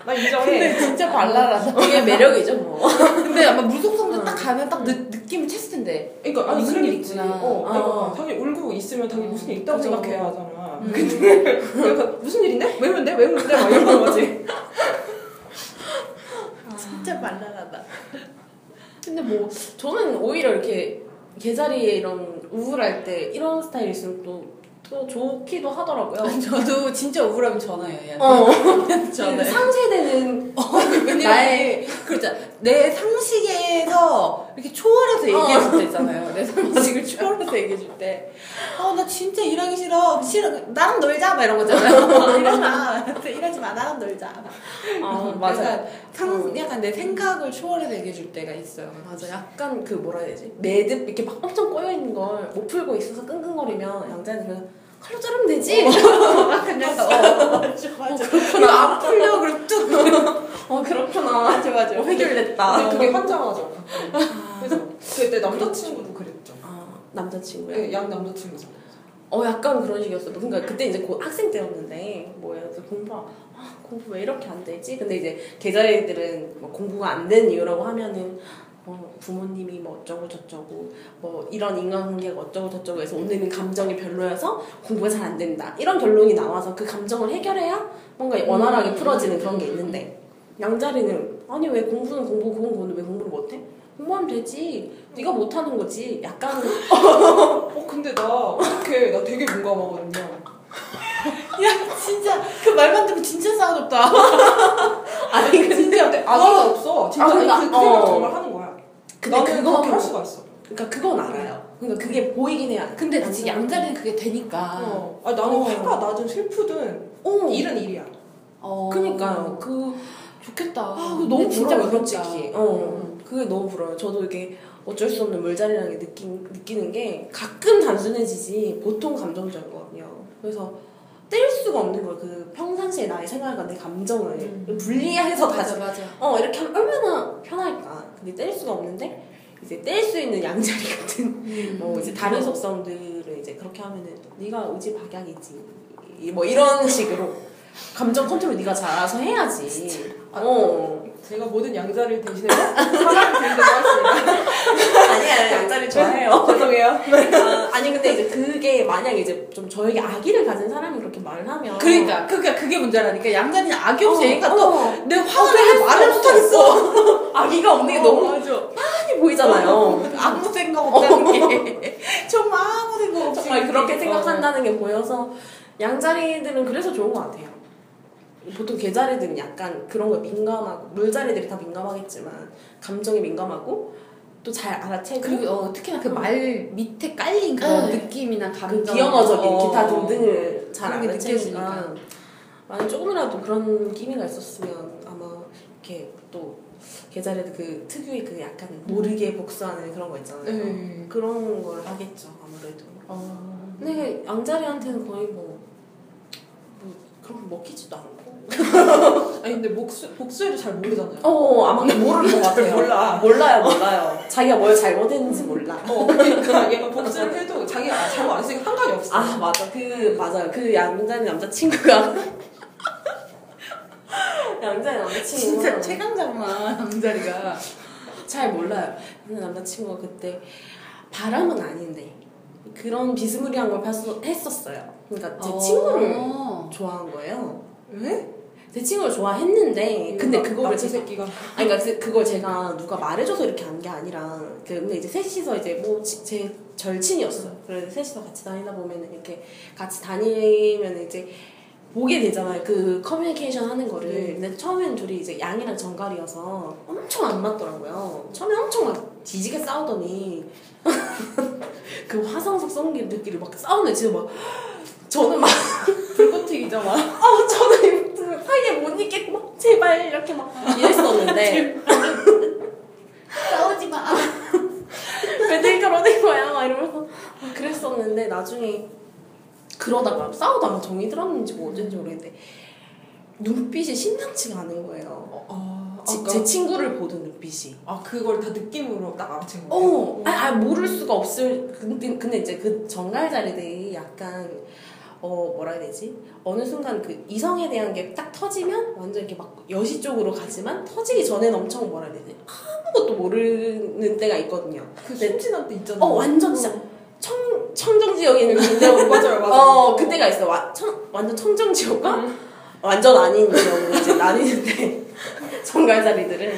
어. 나 인정해. 근데 진짜 발랄하다 그게 매력이죠 뭐. 근데 아마 물속성도 딱 가면 딱 느, 느낌을 챘을 텐데 그러니까 아니 무슨 그런 일 있지. 있구나. 어, 아. 그러니까 당연히 울고 있으면 당연히 무슨 일 있다고 그죠. 생각해야 하잖아. 음. 근데 약간 무슨 일인데? 왜 우는데? 왜 우는데? 막 이러는 거지. 진짜 발랄하다 근데 뭐 저는 오히려 이렇게 개자리에 이런 우울할 때 이런 스타일 있으면 또, 또 좋기도 하더라고요. 저도 진짜 우울하면 전화해요 얘한테 어. 전화해 상쇄되는 왜냐면 나의 그렇죠. 내 상식에서 이렇게 초월해서 얘기해줄 때 있잖아요. 내 상식을 초월해서 얘기해줄 때. 아, 나 진짜 일하기 싫어. 싫어. 나랑 놀자. 막 이런 거잖아요. 이러지 마. 이러지 마. 나랑 놀자. 아 맞아요. 약간, 상, 약간 내 생각을 초월해서 얘기해줄 때가 있어요. 맞아. 약간 그 뭐라 해야 되지? 매듭 이렇게 막 엄청 꼬여 있는 걸 못 풀고 있어서 끙끙거리면 양자는 그냥 칼로 자르면 되지. 그냥 어, 맞아 맞아. 이거 안 풀려 그래 뚝. 어 그렇구나. 맞아 맞아. 어, 해결됐다. 근데 그게 환장하죠. 가끔. 그래서 그때 남자친구도 그랬죠. 아 남자친구야. 네, 양 남자친구죠. 어 약간 그런 식이었어. 그러니까 그때 이제 곧 학생 때였는데 뭐야 공부 아, 공부 왜 이렇게 안 되지? 근데 이제 계좌애들은 뭐 공부가 안된 이유라고 하면은 뭐 부모님이 뭐 어쩌고 저쩌고 뭐 이런 인간관계가 어쩌고 저쩌고 해서 오늘은 감정이 별로여서 공부가 잘 안 된다 이런 결론이 나와서 그 감정을 해결해야 뭔가 원활하게 음. 풀어지는 그런 게 있는데 양자리는 아니 왜 공부는 공부 공부는 공부인데 왜 공부를 못해? 공부하면 되지 네가 못하는 거지 약간 어 근데 나 어떻게 나 되게 공감하거든요. 야 진짜 그 말만 들으면 진짜 싸우겠다. 아니 근데 진짜 아기가 없어. 진짜 아, 아니, 그러니까, 그, 그 생각 어. 정말 하는 거야. 근데 나는 그거 그렇게 할 수가 있어. 그러니까 그건 알아요. 그러니까 그게 보이긴 해요. 근데 그치 양자리는 그게 되니까. 어. 아 나는 어. 화가 나든 슬프든 어. 일은 일이야. 어. 그니까요. 그 좋겠다. 아, 그거 너무 진짜 부러워요. 솔직히. 어. 그게 너무 부러워요. 저도 이게 어쩔 수 없는 물자리라는 게 느끼, 느끼는 게 가끔 단순해지지 보통 감정적이거든요. 그래서 뗄 수가 없는 거예요. 그 평상시에 나의 생활과 내 감정을 음. 분리해서 맞아 맞아. 어 이렇게 하면 얼마나 편할까. 근데 뗄 수가 없는데 이제 뗄 수 있는 양자리 같은 음. 뭐 이제 다른 속성들을 이제 그렇게 하면은 네가 의지 박약이지 뭐 이런 식으로 감정 컨트롤 네가 잘 알아서 해야지. 어. 제가 모든 양자를 대신해서 사랑을 드리도록 하겠습니다. 아니야 양자리 좋아해요. 죄송해요. 아, 아니 근데 이제 그게 만약 이제 좀 저에게 아기를 가진 사람이 그렇게 말을 하면 그러니까 그게 그게 문제라니까 양자리는 악이 없이 어, 얘가 어. 또내 화가 나서 말을 못 하겠어. 아기가 없는 게 너무 맞아. 많이 보이잖아요. 아무 생각 없다는 게 정말 아무 생각 없이 정말 그렇게 어. 생각한다는 게 보여서 양자리들은 그래서 좋은 것 같아요. 보통 개자리들은 약간 그런 거에 민감하고 물자리들이 다 민감하겠지만 감정에 민감하고 또 잘 알아채고 그리고 어, 특히나 그 말 밑에 깔린 그런 네. 느낌이나 그 감정 비영어적인 어. 기타 등등을 잘 알아채니까. 만약 조금이라도 그런 기미가 있었으면 아마 이렇게 또 계좌에도 그 특유의 그 약간 모르게 복수하는 그런 거 있잖아요. 네. 그런 걸 하겠죠 아무래도. 어. 근데 양자리한테는 거의 뭐, 뭐 그런 거 먹히지도 않고. 아니 근데 복수 복수해도 잘 모르잖아요. 어 아마 모르는 것 같아요. 몰라. 몰라요 몰라요. 자기가 뭘 잘못했는지 몰라. 어, 그러니까 얘가 복수를 해도 자기가 잘못 안 했으니까 상관이 없어. 아 맞아 그 맞아요 그 양자리 남자친구가 양자리 남자친구가 진짜 최강자구나 양자리가 잘 몰라요. 근데 남자친구가 그때 바람은 아닌데 그런 비스무리한 걸 했었- 했었어요. 그러니까 제 친구를 어. 좋아한 거예요. 왜? 제 친구를 좋아했는데 근데 그거를 제가 새끼가 아니 그러니까 그- 그걸 제가 누가 말해줘서 이렇게 한 게 아니라 그 근데 이제 셋이서 이제 뭐 제 절친이었어요. 그래서 셋이서 같이 다니다 보면 이렇게 같이 다니면 이제 보게 되잖아요. 그 커뮤니케이션 하는 거를. 네. 근데 처음에는 둘이 이제 양이랑 정갈이어서 엄청 안 맞더라고요. 처음에 엄청 막 뒤지게 싸우더니 그 화성석 성기들끼리 막 싸우는 지금 막 저는 막 불꽃 튀기죠 막. 아, 저는 그 사이에 못 있겠고 막 제발 이렇게 막 이랬었는데 싸우지 마 왜들 그러는 거야 막 이러면서 아, 그랬었는데 나중에 그러다가 싸우다가 정이 들었는지 뭐 어쩐지 모르겠는데 눈빛이 심상치가 않은 거예요. 어, 아, 지- 제 친구를 보던 눈빛이. 아 그걸 다 느낌으로 딱 알아챈 거예요. 어, 아, 아 모를 수가 없을. 근데, 근데 이제 그 정갈 자리들이 약간 어 뭐라 해야 되지? 어느 순간 그 이성에 대한 게 딱 터지면 완전 이렇게 막 여시 쪽으로 가지만 터지기 전에는 엄청 뭐라 해야 되지? 아무것도 모르는 때가 있거든요. 그 네. 순진한 때 있잖아요. 어 완전 진짜 청 청정 지역에 있는 근데 맞아요, 맞아요. 어 그때가 있어. 와, 청, 완전 청정 지역과 음. 완전 아닌 지역으로 이제 나뉘는데 정갈자리들은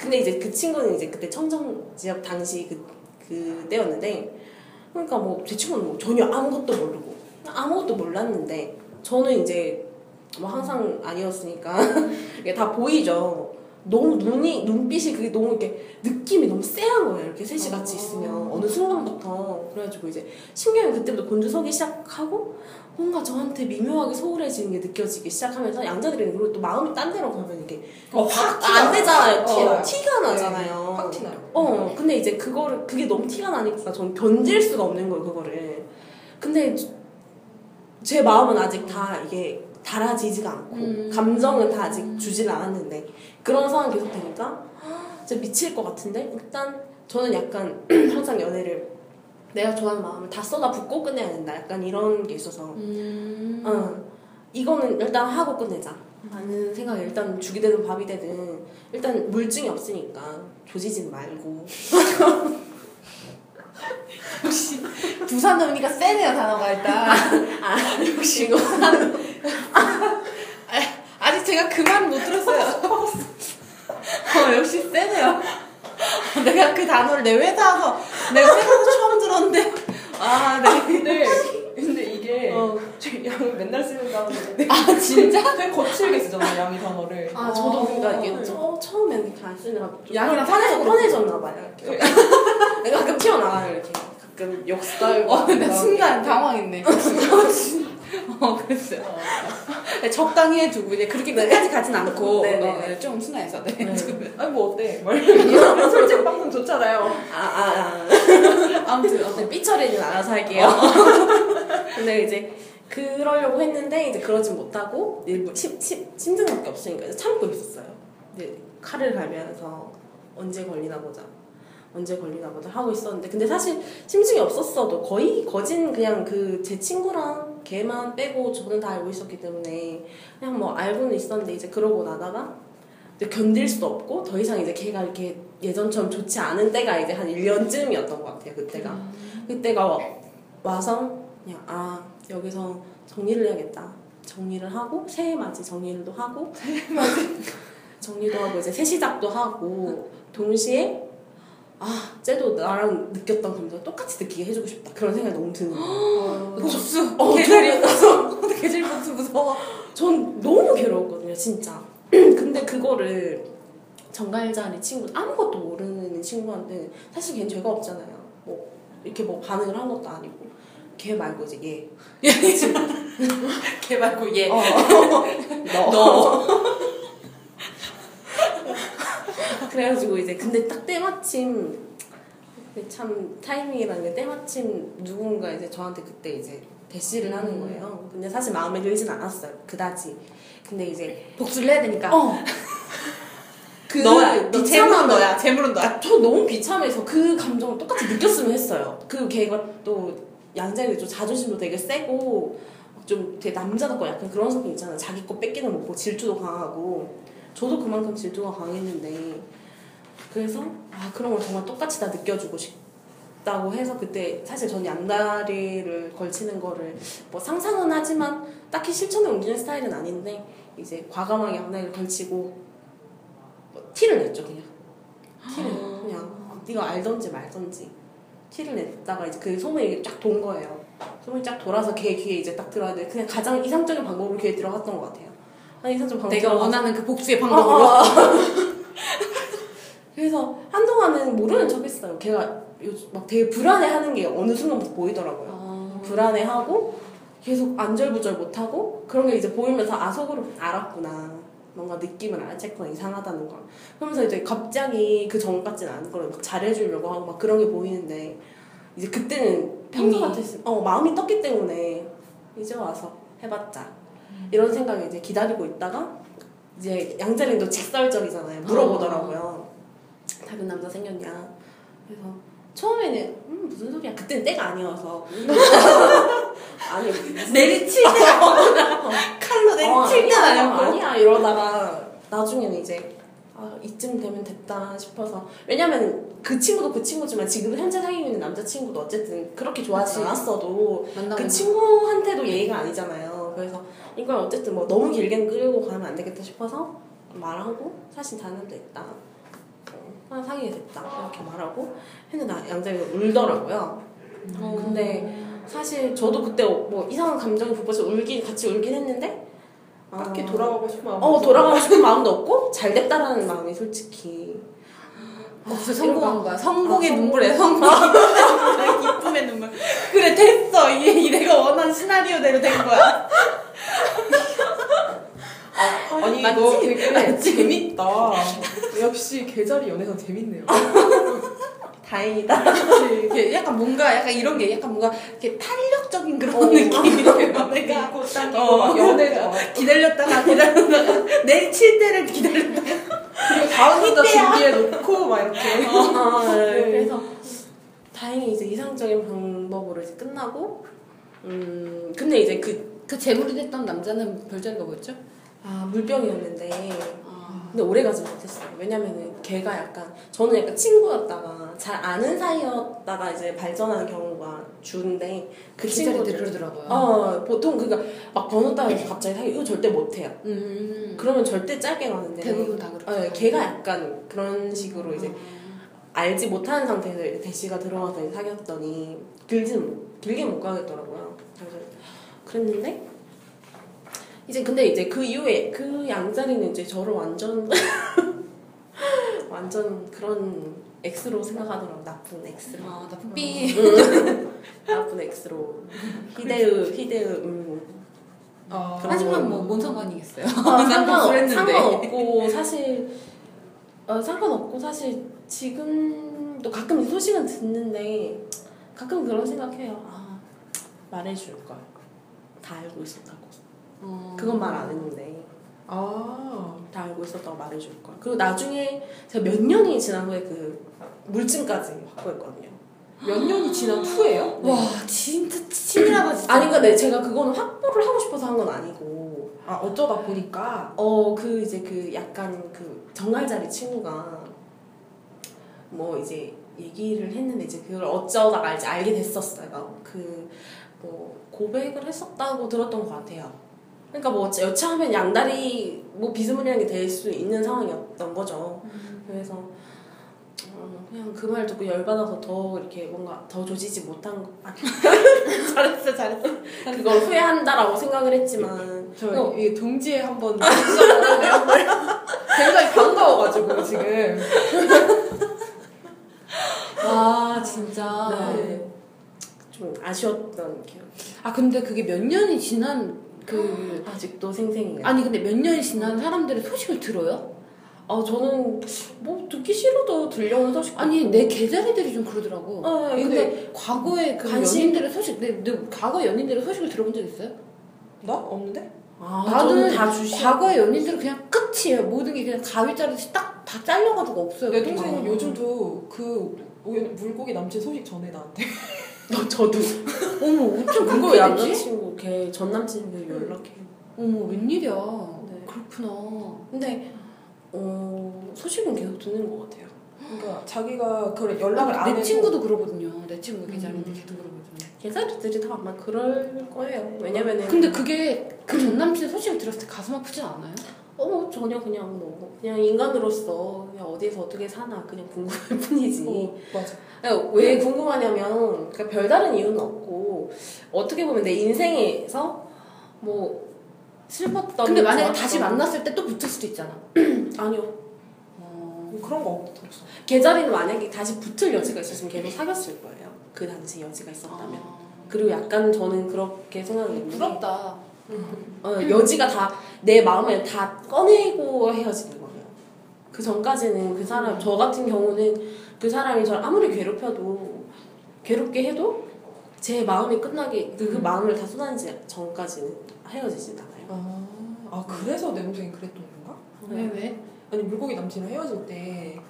근데 이제 그 친구는 이제 그때 청정 지역 당시 그 그때였는데 그러니까 뭐 제 친구는 뭐 전혀 아무것도 모르고 아무것도 몰랐는데 저는 이제 뭐 항상 아니었으니까 이게 다 보이죠. 너무 눈이 눈빛이 그게 너무 이렇게 느낌이 너무 쎄한 거예요. 이렇게 셋이 같이 있으면 어느 순간부터 그래가지고 이제 신경이 그때부터 곤두서기 시작하고 뭔가 저한테 미묘하게 소홀해지는 게 느껴지기 시작하면서 양자들이는 그리고 또 마음이 딴 데로 가면 이게 어, 확 티가 안 되잖아요. 어, 티, 나요. 티가 나잖아요. 확 티나요. 어, 근데 이제 그거를, 그게 너무 티가 나니까 전 견딜 수가 없는 거예요, 그거를. 근데 제 마음은 아직 다 이게 달아지지가 않고 음. 감정은 다 아직 주질 않았는데 그런 상황이 계속 되니까 진짜 미칠 것 같은데? 일단 저는 약간 항상 연애를 내가 좋아하는 마음을 다 쏟아붓고 끝내야 된다. 약간 이런 게 있어서. 음. 어, 이거는 일단 하고 끝내자. 라는 생각에 일단 죽이 되든 밥이 되든. 일단 물증이 없으니까 조지진 말고 역시 부산 놈이니까 세네요 단어가 일단. 아 역시 이거 아직 제가 그 말 못 들었어요. 어, 역시 세네요. 내가 그 단어를 내 회사에서 내가 회사에서 처음 들었는데 아, 네. 근 이게 어. 저 양을 맨날 쓰는 단어인데 아 진짜? 되게 거칠게 쓰잖아요 양이 단어를. 아 저도 어. 그러니까 이게 처, 처음에는 이렇게 안 쓰느라 좀 양이랑 편해, 사랑으로 편해졌나 봐요 이렇게 내가 가끔 튀어나와요 이렇게 가끔 역살 어, 근데 순간 당황했네. 어, 그랬어요. 네, 적당히 해두고 이제 그렇게 끝까지 가진 않고 네, 네, 어, 네. 좀 순화해서 네. 네. 아니 뭐 어때? 막 이런 솔직 방송 좋잖아요. 아아 아, 아무튼 아. 네, 삐처리는 알아서 할게요 근데 이제 그러려고 했는데 이제 그러진 못하고 뭐 심, 심, 심증밖에 없으니까 이제 참고 있었어요. 이제 칼을 갈면서 언제 걸리나 보자 언제 걸리나 보자 하고 있었는데 근데 사실 심증이 없었어도 거의 거진 그냥 그 제 친구랑 걔만 빼고 저는 다 알고 있었기 때문에 그냥 뭐 알고는 있었는데 이제 그러고 나다가 이제 견딜 수 없고 더 이상 이제 걔가 이렇게 예전처럼 좋지 않은 때가 이제 한 1년쯤이었던 것 같아요 그때가. 그때가 와, 와서 그냥 아 여기서 정리를 해야겠다 정리를 하고 새해 맞이 정리도 하고 정리도 하고 이제 새 시작도 하고 동시에 아 쟤도 나랑 느꼈던 감정 똑같이 느끼게 해주고 싶다 그런 생각이 너무 드는 거예요 복수. 어, 계절이 무서워. 계절 복수 무서워. 전 너무 괴로웠거든요, 진짜. 근데 그거를 정갈자리 친구, 아무것도 모르는 친구한테 사실 걔는 죄가 없잖아요. 뭐, 이렇게 뭐 반응을 한 것도 아니고. 걔 말고 이제 얘. 걔 말고 얘. 어. 너. 너. 그래가지고 이제 근데 딱 때마침 참 타이밍이라는 게 때마침 누군가 이제 저한테 그때 이제 대시를 하는 거예요. 근데 사실 마음에 들진 않았어요. 그다지. 근데 이제 복수를 해야 되니까. 어. 그 너야. 너 재물은 너야. 재물은 너야. 저 너무 비참해서 그 감정을 똑같이 느꼈으면 했어요. 그 걔가 또 양자리 좀 자존심도 되게 세고 좀 되게 남자답고 약간 그런 성격 있잖아요. 자기 거 뺏기는 못고 질투도 강하고. 저도 그만큼 질투가 강했는데 그래서 아 그런 걸 정말 똑같이 다 느껴주고 싶다고 해서 그때 사실 전 양다리를 걸치는 거를 뭐 상상은 하지만 딱히 실천에 옮기는 스타일은 아닌데 이제 과감하게 양다리를 걸치고 뭐 티를 냈죠 그냥. 티를. 그냥 네가 알던지 말던지 티를 냈다가 이제 그 소문이 쫙 돈 거예요. 소문이 쫙 돌아서 걔 귀에 이제 딱 들어왔는데 그냥 가장 이상적인 방법으로 귀에 들어갔던 것 같아요. 한 이상적인 방법 내가 원하는 그 복수의 어, 방법으로. 어, 어. 그래서 한동안은 모르는 척했어요. 걔가 요즘 막 되게 불안해하는 게 어느 순간부터 보이더라고요. 어. 불안해하고 계속 안절부절 못하고 그런 게 이제 보이면서 아 속으로 알았구나. 뭔가 느낌을 알아챘구나 이상하다는 걸. 그러면서 이제 갑자기 그전 같진 않은 걸막 잘해주려고 하고 막 그런 게 보이는데 이제 그때는 평소. 같았으면 어 마음이 떴기 때문에 이제 와서 해봤자 이런 생각에 이제 기다리고 있다가 이제 양자리도 직설적이잖아요. 물어보더라고요. 다른 남자 생겼냐. 그래서 처음에는 음, 무슨 소리야. 그때는 때가 아니어서. 아니 내리칠 때가 칼로 내리칠 때가 아니었고. 아니야 이러다가 나중에는 이제 아 이쯤 되면 됐다 싶어서 왜냐면 그 친구도 그 친구지만 지금 현재 사귀고 있는 남자친구도 어쨌든 그렇게 좋아하지. 않았어도 그 친구한테도 예의가 아니잖아요 그래서 이걸 어쨌든 뭐 너무 길게 끌고 가면 안 되겠다 싶어서 말하고 사실 다른 데 있다 어, 하나 사귀게 됐다 이렇게 말하고 했는데 나- 양자리가 울더라고요 어. 근데 사실 저도 그때 뭐 이상한 감정이 북받쳐 울긴 같이 울긴 했는데 딱히 아, 돌아가고 싶은 마음. 어 돌아가고 싶은 마음도 없고 잘 됐다라는 마음이 솔직히 복수 성공한 거야. 성공의 아, 눈물에 성공의 눈물, 기쁨의 눈물. 그래 됐어. 이, 이 내가 원하는 시나리오대로 된 거야. 아니 맞지? 이거 되게 맞지? 재밌다. 역시 계절이 연애가 재밌네요. 다행이다. 이렇게 약간 뭔가 약간 이런 게 약간 뭔가 이렇게 탄력적인 그런 어. 느낌이에요. 내가 입고 당기고 어. 막 연애 막 기다렸다가 기다렸다가 내일 칠 때를 기다렸다가 그리고 다음 문자 준비해 놓고 막 이렇게 아, 네. 네. 그래서 다행히 이제 이상적인 방법으로 이제 끝나고 음 근데 이제 그그 재물이 됐던 남자는 별자리가 뭐였죠? 아, 물병이었는데 아, 근데 오래 가지 못했어요. 왜냐면은 걔가 약간 저는 약간 친구였다가 잘 아는 사이였다가 이제 발전하는 경우가 주인데 그 기자리들 친구들 그러더라고요. 어 보통 그니까 막 번호 따면서 갑자기 사귀 이거 절대 못해요. 음. 그러면 절대 짧게 가는데 대부분 다 그렇죠. 어, 걔가 약간 그런 식으로 이제 알지 못하는 상태에서 이제 대시가 들어가서 사귀었더니 길진 길게 못 가겠더라고요. 그래서 그랬는데 이제 근데 이제 그 이후에 그 양자리는 이제 저를 완전 완전 그런 X로 생각하더라고 나쁜 X로 아, 나쁜 삐. 나쁜 X로 히데으 히데으 음. 아, 하지만 뭐 뭔 상관이겠어요. 아, 상관, 그랬는데. 상관없고 사실 어, 상관없고 사실 지금도 가끔 이 소식은 듣는데 가끔 그런 생각해요. 아 말해줄 걸. 다 알고 있었다고. 어. 그건 말 안 했는데 아 다 알고 있었다고 말해줄 걸. 그리고 나중에 제가 몇 년이 지난 후에 그 물증까지 확보했거든요. 몇 년이 지난 후에요? 와 진짜 치밀하다 진짜. 아니 근데 제가 그거는 확보를 하고 싶어서 한 건 아니고 아 어쩌다 보니까 어 그 이제 그 약간 그 정갈자리 친구가 뭐 이제 얘기를 했는데 이제 그걸 어쩌다가 이제 알게 됐었어요. 그 뭐 고백을 했었다고 들었던 것 같아요. 그러니까 뭐 여차하면 양다리 뭐 비스무리한 게 될 수 있는 상황이었던 거죠. 그래서 어, 그냥 그 말 듣고 열받아서 더 이렇게 뭔가 더 조지지 못한 거 아, 잘했어 잘했어 그걸 후회한다라고 생각을 했지만 저 어. 이 동지에 한번 굉장히 반가워가지고 지금 와 진짜. 네. 좀 아쉬웠던 기억. 아 근데 그게 몇 년이 지난 그 아직도 생생해요. 아니 근데 몇 년이 지난 사람들의 소식을 들어요? 아 저는 뭐 듣기 싫어도 들려오는 소식. 아니 내 계자리들이 좀 그러더라고. 아, 근데, 근데 과거에 그 관심- 연인들의 소식, 내, 내 과거 연인들의 소식을 들어본 적 있어요? 나 없는데? 아, 나는 다 주시. 과거의 연인들은 그냥 끝이에요. 모든 게 그냥 가위 자르듯이 딱 다 잘려가지고 없어요. 내. 동생은 요즘도 그 물고기 남친 소식 전해 나한테 너 저도. 어머 어쩜 그거 그렇게 되지? 남자친구 걔 전 남친들 연락해. 어머 웬일이야. 네. 그렇구나. 근데 어 소식은 계속 듣는 것 같아요. 그러니까 자기가 그래 연락을 안 내 해도 친구도 그러거든요. 내 친구 음. 걔도 그러거든요. 계좌들이 다 아마 그럴 거예요. 왜냐면은 근데 그게 그 전 남친 소식을 들었을 때 가슴 아프진 않아요? 어 전혀 그냥 뭐 그냥 인간으로서 그냥 어디서 어떻게 사나 그냥 궁금할 뿐이지. 어, 맞아 그러니까 왜 궁금하냐면 그러니까 별다른 이유는 없고 어떻게 보면 내 인생에서 뭐 슬펐던 근데 만약에 다시 만났을 때 또 붙을 수도 있잖아. 아니요 어... 뭐 그런 거 없- 없어 계자리는 만약에 다시 붙을 여지가 있었으면 계속 사귀었을 거예요 그 당시 여지가 있었다면 그리고 약간 저는 그렇게 생각했는데 부럽다. 어, 여지가 다 내 마음을 다 꺼내고 헤어지는 거예요. 그 전까지는 그 사람 저 같은 경우는 그 사람이 저를 아무리 괴롭혀도 괴롭게 해도 제 마음이 끝나기 그, 그 마음을 다 쏟아내지 전까지는 헤어지진 않아요. 아, 아 그래서 내 동생이 그랬던 건가? 왜 왜? 아니 물고기 남친이랑 헤어질 때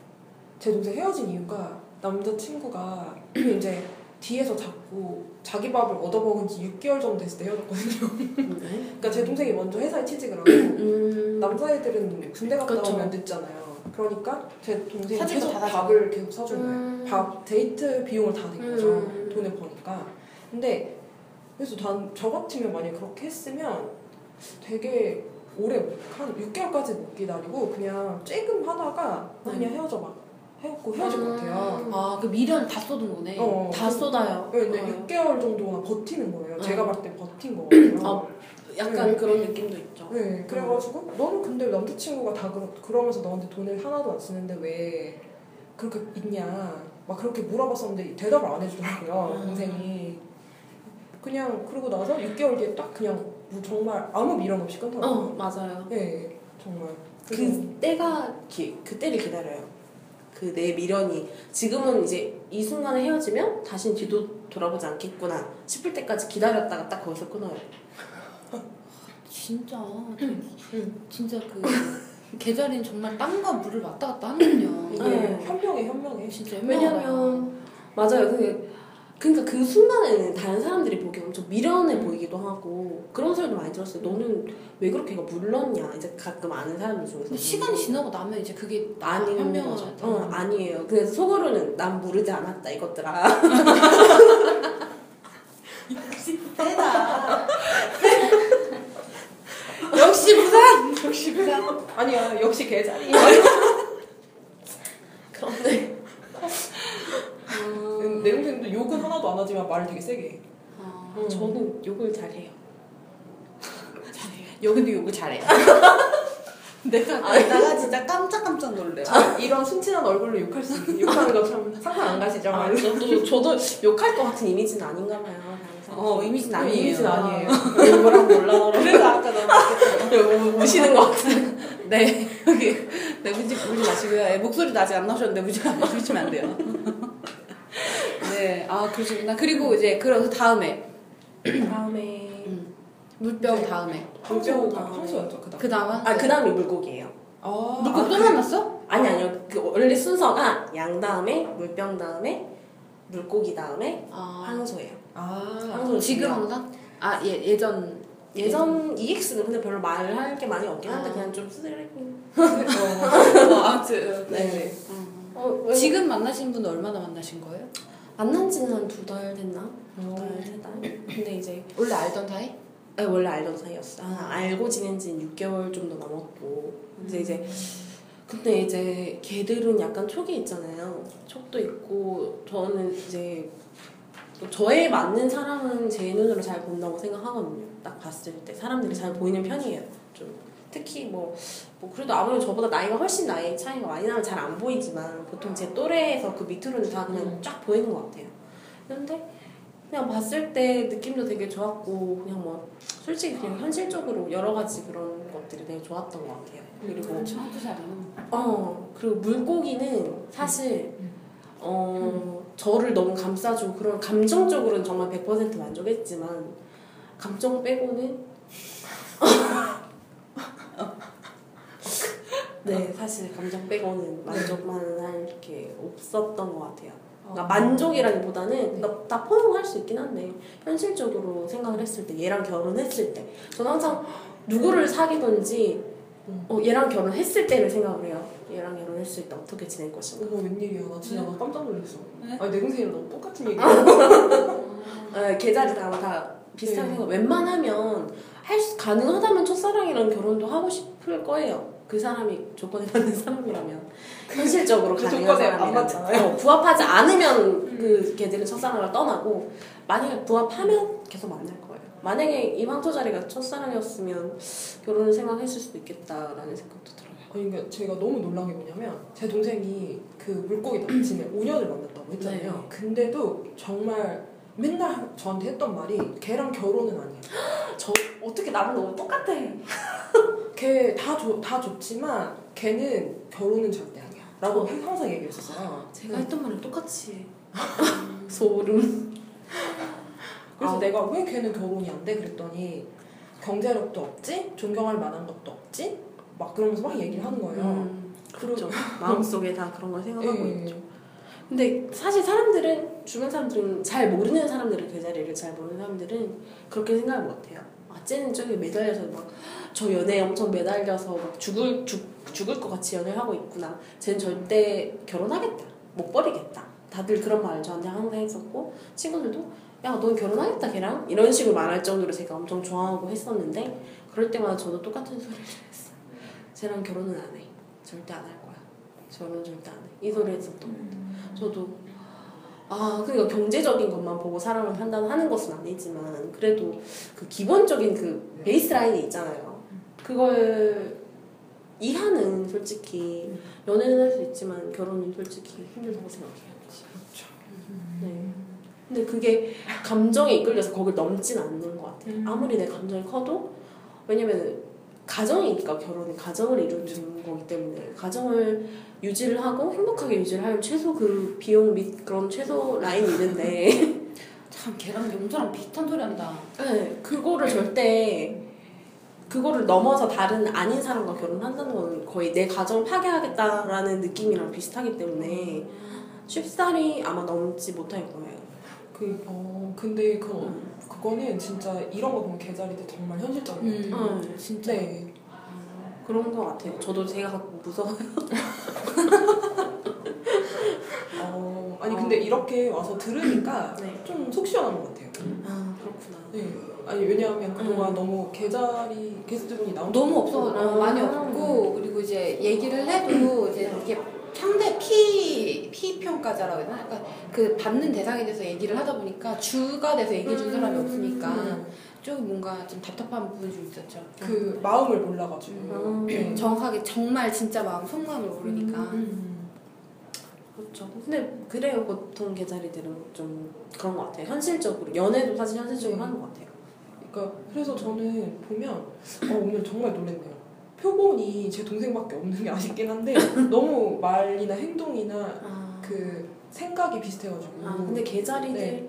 제 동생 헤어진 이유가 남자친구가 이제 뒤에서 자꾸 자기 밥을 얻어먹은 지 6개월 정도 됐을 때 헤어졌거든요 네. 그러니까 제 동생이 먼저 회사에 취직을 하고 음, 남자애들은 군대 갔다 그쵸. 오면 늦잖아요 그러니까 제 동생이 계속. 밥을 계속 사준 거예요 음. 밥 데이트 비용을 다 낸 거죠 음. 돈을 버니까 근데 그래서 난 저 같으면 만약 그렇게 했으면 되게 오래 한 6개월까지 못 기다리고 그냥 쬐금 하다가 나 그냥 헤어져 막 해갖고 헤어질 것 같아요 음. 아그 미련 다 쏟은 거네. 어, 다 쏟아요. 네, 근데 어. 6개월 정도나 버티는 거예요 어. 제가 봤을 때 버틴 거거든요 어. 약간 그런 느낌도 있죠. 네, 그래가지고 너는 근데 남자친구가 다 그러, 그러면서 너한테 돈을 하나도 안 쓰는데 왜 그렇게 있냐 막 그렇게 물어봤었는데 대답을 안 해주더라고요 음. 동생이 그냥 그러고 나서 6개월 뒤에 딱 그냥 뭐 정말 아무 미련 없이 어 끊더라고요 맞아요. 네 정말 그래서 그 때가 기, 그때를 기다려요. 그 내 미련이 지금은 이제 이 순간에 헤어지면 다시 뒤도 돌아보지 않겠구나 싶을 때까지 기다렸다가 딱 거기서 끊어요. 진짜 진짜 그 계절인 정말 땅과 물을 왔다 갔다 하는군요. 이게 네. 현명해 현명해. 진짜 현명하다. 왜냐면 맞아요. 그 그러니까 그 순간에는 다른 사람들이 보기 엄청 미련해 보이기도 하고 그런 소리도 많이 들었어요. 너는 왜 그렇게 가 물렀냐? 이제 가끔 아는 사람들 중에서 시간이 지나고 나면 이제 그게 아니 현명하죠. 어 아니에요. 그래서 속으로는 난 모르지 않았다 이것들아. 세다. 역시 부산. 역시 부산. 아니야 역시 개자리. 그런데 내 동생도 욕은 하나도 안 하지만 말을 되게 세게 해. 아, 음. 저는 욕을 잘해요. 여기도 욕을 잘해요. 내가 내가 진짜 깜짝깜짝 놀래요. 아, 이런 순진한 얼굴로 욕할 수 있는 욕하는 거참 상상 안 가시죠? 아, 저도 저도 욕할 것 같은 이미지는 아닌가 봐요. 항상. 어 이미지는 아니에요. 이미지는 아니에요. 욕을 하면 올라가라. 그래서 아까 너무 우시는 것 같은. 네 여기 네 울지 울지 마시고요. 예, 목소리도 아직 안 나오셨는데 울지 울지면 안 돼요. 네, 아 그러시구나. 그리고 이제 그래서 다음에 다음에 물병 다음에 황소 다음에. 황소였죠 그다음. 그 다음은 아 그 다음에 물고기예요. 아, 물고 아, 또 그- 만났어? 아니 아니요. 그 원래 순서가 양 다음에 물병 다음에 물고기 다음에 아 황소예요. 아, 황소 지금 항상 아 예, 예전 예전 EX는 근데 별로 말할 게 많이 없긴 한데 아. 그냥 좀 쓰레기. 어, 어, 아무튼 네. 음. 어, 왜- 지금 만나신 분 얼마나 만나신 거예요? 만난 지는 한 두 달 됐나? 어. 두 달, 세 달. 근데 이제 원래 알던 사이? 네, 원래 알던 사이였어. 아, 알고 지낸 지는 6개월 정도 넘었고. 근데 이제 근데 이제 걔들은 약간 촉이 있잖아요. 촉도 있고 저는 이제 저에 맞는 사람은 제 눈으로 잘 본다고 생각하거든요. 딱 봤을 때 사람들이 잘 보이는 편이에요. 좀 특히 뭐, 뭐 그래도 아무래도 저보다 나이가 훨씬 나이 차이가 많이 나면 잘 안 보이지만 보통 제 또래에서 그 밑으로는 다 그냥 쫙 보이는 것 같아요. 근데 그냥 봤을 때 느낌도 되게 좋았고 그냥 뭐 솔직히 그냥 현실적으로 여러 가지 그런 것들이 되게 좋았던 것 같아요. 그리고 아는. 어 그리고 물고기는 사실 어 저를 너무 감싸주고 그런 감정적으로는 정말 100% 만족했지만 감정 빼고는 네 사실 감정 빼고는 만족만 할게 없었던 것 같아요. 그러니까 만족이라기보다는 그러니까 다 포용할 수 있긴 한데 현실적으로 생각을 했을 때 얘랑 결혼했을 때 저는 항상 누구를 사귀든지 어, 얘랑 결혼했을 때를 생각을 해요. 얘랑 결혼했을 때 어떻게 지낼 것인가. 어머 웬일이야 나 진짜 나 깜짝 놀랐어. 네? 아니 내 동생이랑 너무 똑같은 얘기야. 어, 계좌리도 아마 다 비슷한 네. 생각. 웬만하면 할 수, 가능하다면 첫사랑이랑 결혼도 하고 싶을 거예요. 그 사람이 조건에 맞는 사람이라면 현실적으로 그 가능한 사람이라면 맞잖아요. 어, 부합하지 않으면 그 걔들은 첫사랑을 떠나고 만약에 부합하면 계속 만날 거예요. 만약에 이 황토 자리가 첫사랑이었으면 결혼을 생각했을 수도 있겠다라는 생각도 들어요. 아니 그러니까 제가 너무 놀란 게 뭐냐면 제 동생이 그 물고기 남친을 5년을 만났다고 했잖아요. 네. 근데도 정말 맨날 저한테 했던 말이 걔랑 결혼은 아니야. 저 어떻게 나랑 너무 똑같아. 걔다 다 좋지만 걔는 결혼은 절대 아니야. 라고 항상 얘기했었어요. 제가 했던 말을 똑같이 소름. 그래서 아. 내가 왜 걔는 결혼이 안 돼? 그랬더니 경제력도 없지? 존경할 만한 것도 없지? 막 그러면서 막 얘기를 하는 거예요. 음, 그렇죠. 마음속에 다 그런 걸 예, 생각하고 예, 있죠. 예. 근데 사실 사람들은 주변 사람들은 잘 모르는 사람들은 그 자리를 잘 모르는 사람들은 그렇게 생각을 못 해요. 아, 쟤는 저기 매달려서 막 저 연애에 엄청 매달려서 막 죽을 죽, 죽을 것 같이 연애를 하고 있구나. 쟤는 절대 결혼하겠다. 못 버리겠다. 다들 그런 말을 저한테 항상 했었고 친구들도 야, 넌 결혼하겠다 걔랑 이런 식으로 말할 정도로 제가 엄청 좋아하고 했었는데 그럴 때마다 저도 똑같은 소리를 했어요. 쟤랑 결혼은 안 해. 절대 안 할 거야. 결혼 절대 안 해. 이 소리 했었던 것 같아요. 저도 아 그러니까 경제적인 것만 보고 사람을 판단하는 것은 아니지만 그래도 그 기본적인 그 베이스라인이 있잖아요. 그걸 이하는 솔직히 연애는 할 수 있지만 결혼은 솔직히 힘들다고 생각해요. 그렇죠. 네. 근데 그게 감정에 이끌려서 거길 넘진 않는 것 같아요. 음. 아무리 내 감정이 커도 왜냐면 가정이니까 결혼이 가정을 이루는 거기 때문에 가정을 유지를 하고 행복하게 유지를 하면 최소 그 비용 및 그런 최소 라인이 있는데 참 걔랑 용서랑 비슷한 소리 한다. 네, 그거를 절대 그거를 넘어서 다른 아닌 사람과 결혼한다는 건 거의 내 가정을 파괴하겠다라는 느낌이랑 비슷하기 때문에 쉽사리 아마 넘지 못할 거예요. 그, 어, 근데 그, 그거는 진짜 이런 거 보면 개자리들 정말 현실적인 것 같아요. 음, 진짜. 네. 그런 거 같아요. 저도 제가 가끔 무서워요. 어, 아니, 근데 이렇게 와서 들으니까 네. 좀속 시원한 것 같아요. 아 그렇구나. 네. 아니, 왜냐하면 그동안 너무 개자리 게스트분이 나온 너무 없어 아. 많이 없고 그리고 이제 얘기를 해도 이제 이게 상대 피, 피 평가자라고 해야 되나? 그러니까 그 받는 대상에 대해서 얘기를 하다 보니까 주가 돼서 얘기해 준 사람이 음. 없으니까 음. 좀 뭔가 좀 답답한 부분이 좀 있었죠. 그 마음을 몰라가지고. 음. 네. 정확하게 정말 진짜 마음 속마음을 모르니까 음. 그렇죠. 근데 그래요. 보통 개자리들은 좀 그런 것 같아요. 현실적으로 연애도 사실 현실적으로 음. 하는 것 같아요. 그러니까 그래서 저는 보면 어, 오늘 정말 놀랐네요. 표본이 제 동생밖에 없는 게 아쉽긴 한데 너무 말이나 행동이나 아, 그 생각이 비슷해가지고. 아 근데 개자리들 네.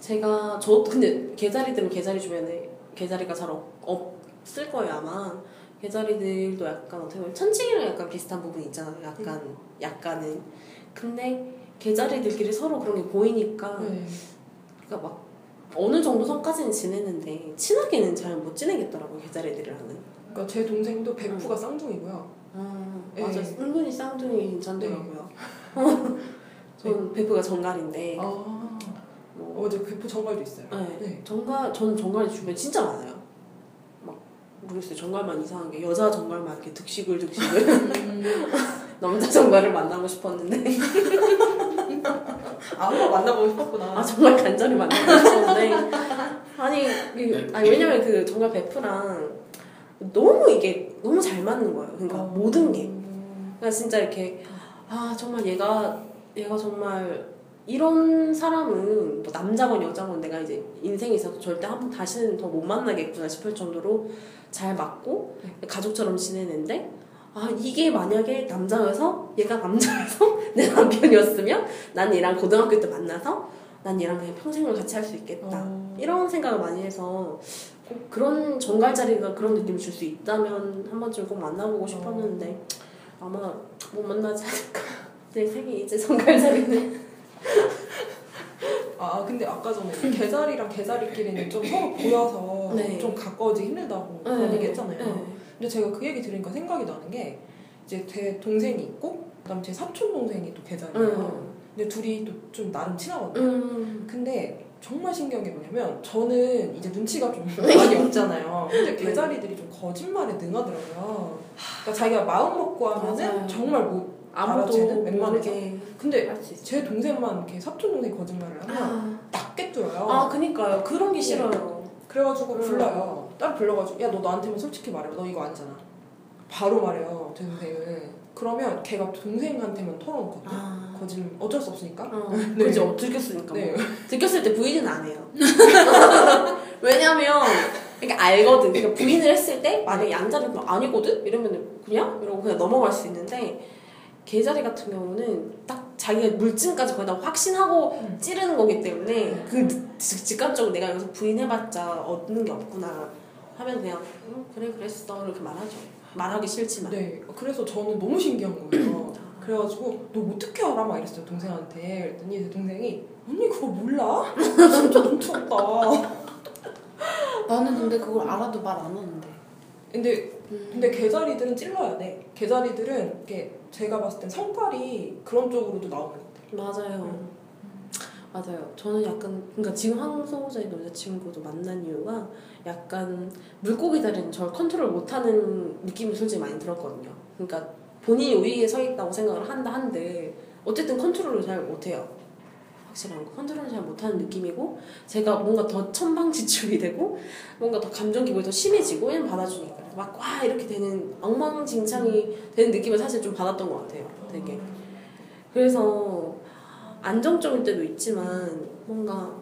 제가 저 근데 개자리들은 개자리 주변에 개자리가 잘 없, 없을 거예요 아마. 개자리들도 약간 어떻게 보면 천칭이랑 약간 비슷한 부분이 있잖아요. 약간 약간은. 근데 개자리들끼리 서로 그런 게 보이니까 네. 그러니까 막 어느 정도 선까지는 지내는데 친하게는 잘 못 지내겠더라고 개자리들이랑은. 그러니까 제 동생도 베프가 쌍둥이고요. 아 네. 맞아 은근히 쌍둥이 괜찮더라고요. 저는 베프가 정갈인데 아, 뭐, 어제 베프 정갈도 있어요. 네. 네. 정갈 전 정갈이 주변에 진짜 많아요. 막 모르겠어요 정갈만 이상한 게 여자 정갈만 이렇게 득식을 득식을 음. 남자 정갈을 만나고 싶었는데 아, 한번 만나보고 싶었구나. 아 정말 간절히 만나고 싶었는데 아니 그, 아니 왜냐면 그 정갈 베프랑 너무 이게 너무 잘 맞는 거예요. 그러니까 어. 모든 게. 그러니까 진짜 이렇게 아 정말 얘가 얘가 정말 이런 사람은 뭐 남자건 여자건 내가 이제 인생에 있어서 절대 한 번 다시는 더 못 만나겠구나 싶을 정도로 잘 맞고 가족처럼 지내는데 아 이게 만약에 남자여서 얘가 남자여서 내 남편이었으면 난 얘랑 고등학교 때 만나서 난 얘랑 그냥 평생을 같이 할 수 있겠다 어. 이런 생각을 많이 해서 꼭 그런 정갈 자리가 그런 느낌을 줄 수 있다면 한 번쯤 꼭 만나보고 싶었는데 아마 못 만나지 않을까 내 생에 이제 정갈 자리는 아 근데 아까 전에 개자리랑 개자리끼리는 좀 서로 보여서 네. 좀 가까워지기 힘들다고 그런 네. 얘기 했잖아요. 네. 근데 제가 그 얘기 들으니까 생각이 나는 게 이제 제 동생이 있고 그다음 제 사촌 동생이 또 개자리예요. 음. 근데 둘이 또 좀 나름 친하거든요. 음. 근데 정말 신기한 게 뭐냐면 저는 이제 눈치가 좀 많이 없잖아요. 근데 개자리들이 좀 거짓말에 능하더라고요. 그러니까 자기가 마음 먹고 하면은 맞아요. 정말 뭐 아무도 웬만해서. 근데. 제 동생만 이렇게 사촌 동생 거짓말을 하면 아, 딱 깨뚫어요. 아 그니까요 그런 게 싫어요 그래가지고 음. 불러요. 따로 불러가지고 야 너 나한테만 솔직히 말해. 너 이거 아니잖아. 바로 말해요. 제 동생은. 그러면 걔가 동생한테만 털어놓거든요. 아 거짓말 어쩔 수 없으니까. 어, 네. 그죠 들켰으니까 네. 뭐. 들켰을 때 부인은 안 해요 왜냐면 그러니까 알거든 그러니까 부인을 했을 때 만약에 양자를 뭐 아니거든 이러면 그냥 이러고 그냥 넘어갈 수 있는데 개자리 같은 경우는 딱 자기가 물증까지 거의 다 확신하고 음. 찌르는 거기 때문에 그 직- 직감적으로 내가 여기서 부인해봤자 얻는 게 없구나 하면 그냥 응, 그래 그랬어 이렇게 말하죠 말하기 싫지만 네. 그래서 저는 너무 신기한 거예요. 그래가지고 너 어떻게 알아? 막 이랬어요 동생한테. 그랬더니 제 동생이 언니 그거 몰라? 진짜 눈치 없다. 나는 근데 그걸 알아도 말 안 하는데 근데 근데 개자리들은 찔러야 돼. 개자리들은 이렇게 제가 봤을 땐 성깔이 그런 쪽으로도 나오는 것 같아요. 맞아요. 맞아요. 저는 약간 그러니까 지금 황소자의 여자친구도 만난 이유가 약간 물고기자리는 저를 컨트롤 못하는 느낌이 솔직히 많이 들었거든요. 그러니까 본인이 우위에 서 있다고 생각을 한다 한데 어쨌든 컨트롤을 잘 못해요. 확실한 거 컨트롤을 잘 못하는 느낌이고 제가 뭔가 더 천방지축이 되고 뭔가 더 감정 기복이 더 심해지고 얘는 받아주니까 막 와 이렇게 되는 엉망진창이 되는 느낌을 사실 좀 받았던 것 같아요. 되게 그래서 안정적일 때도 있지만 뭔가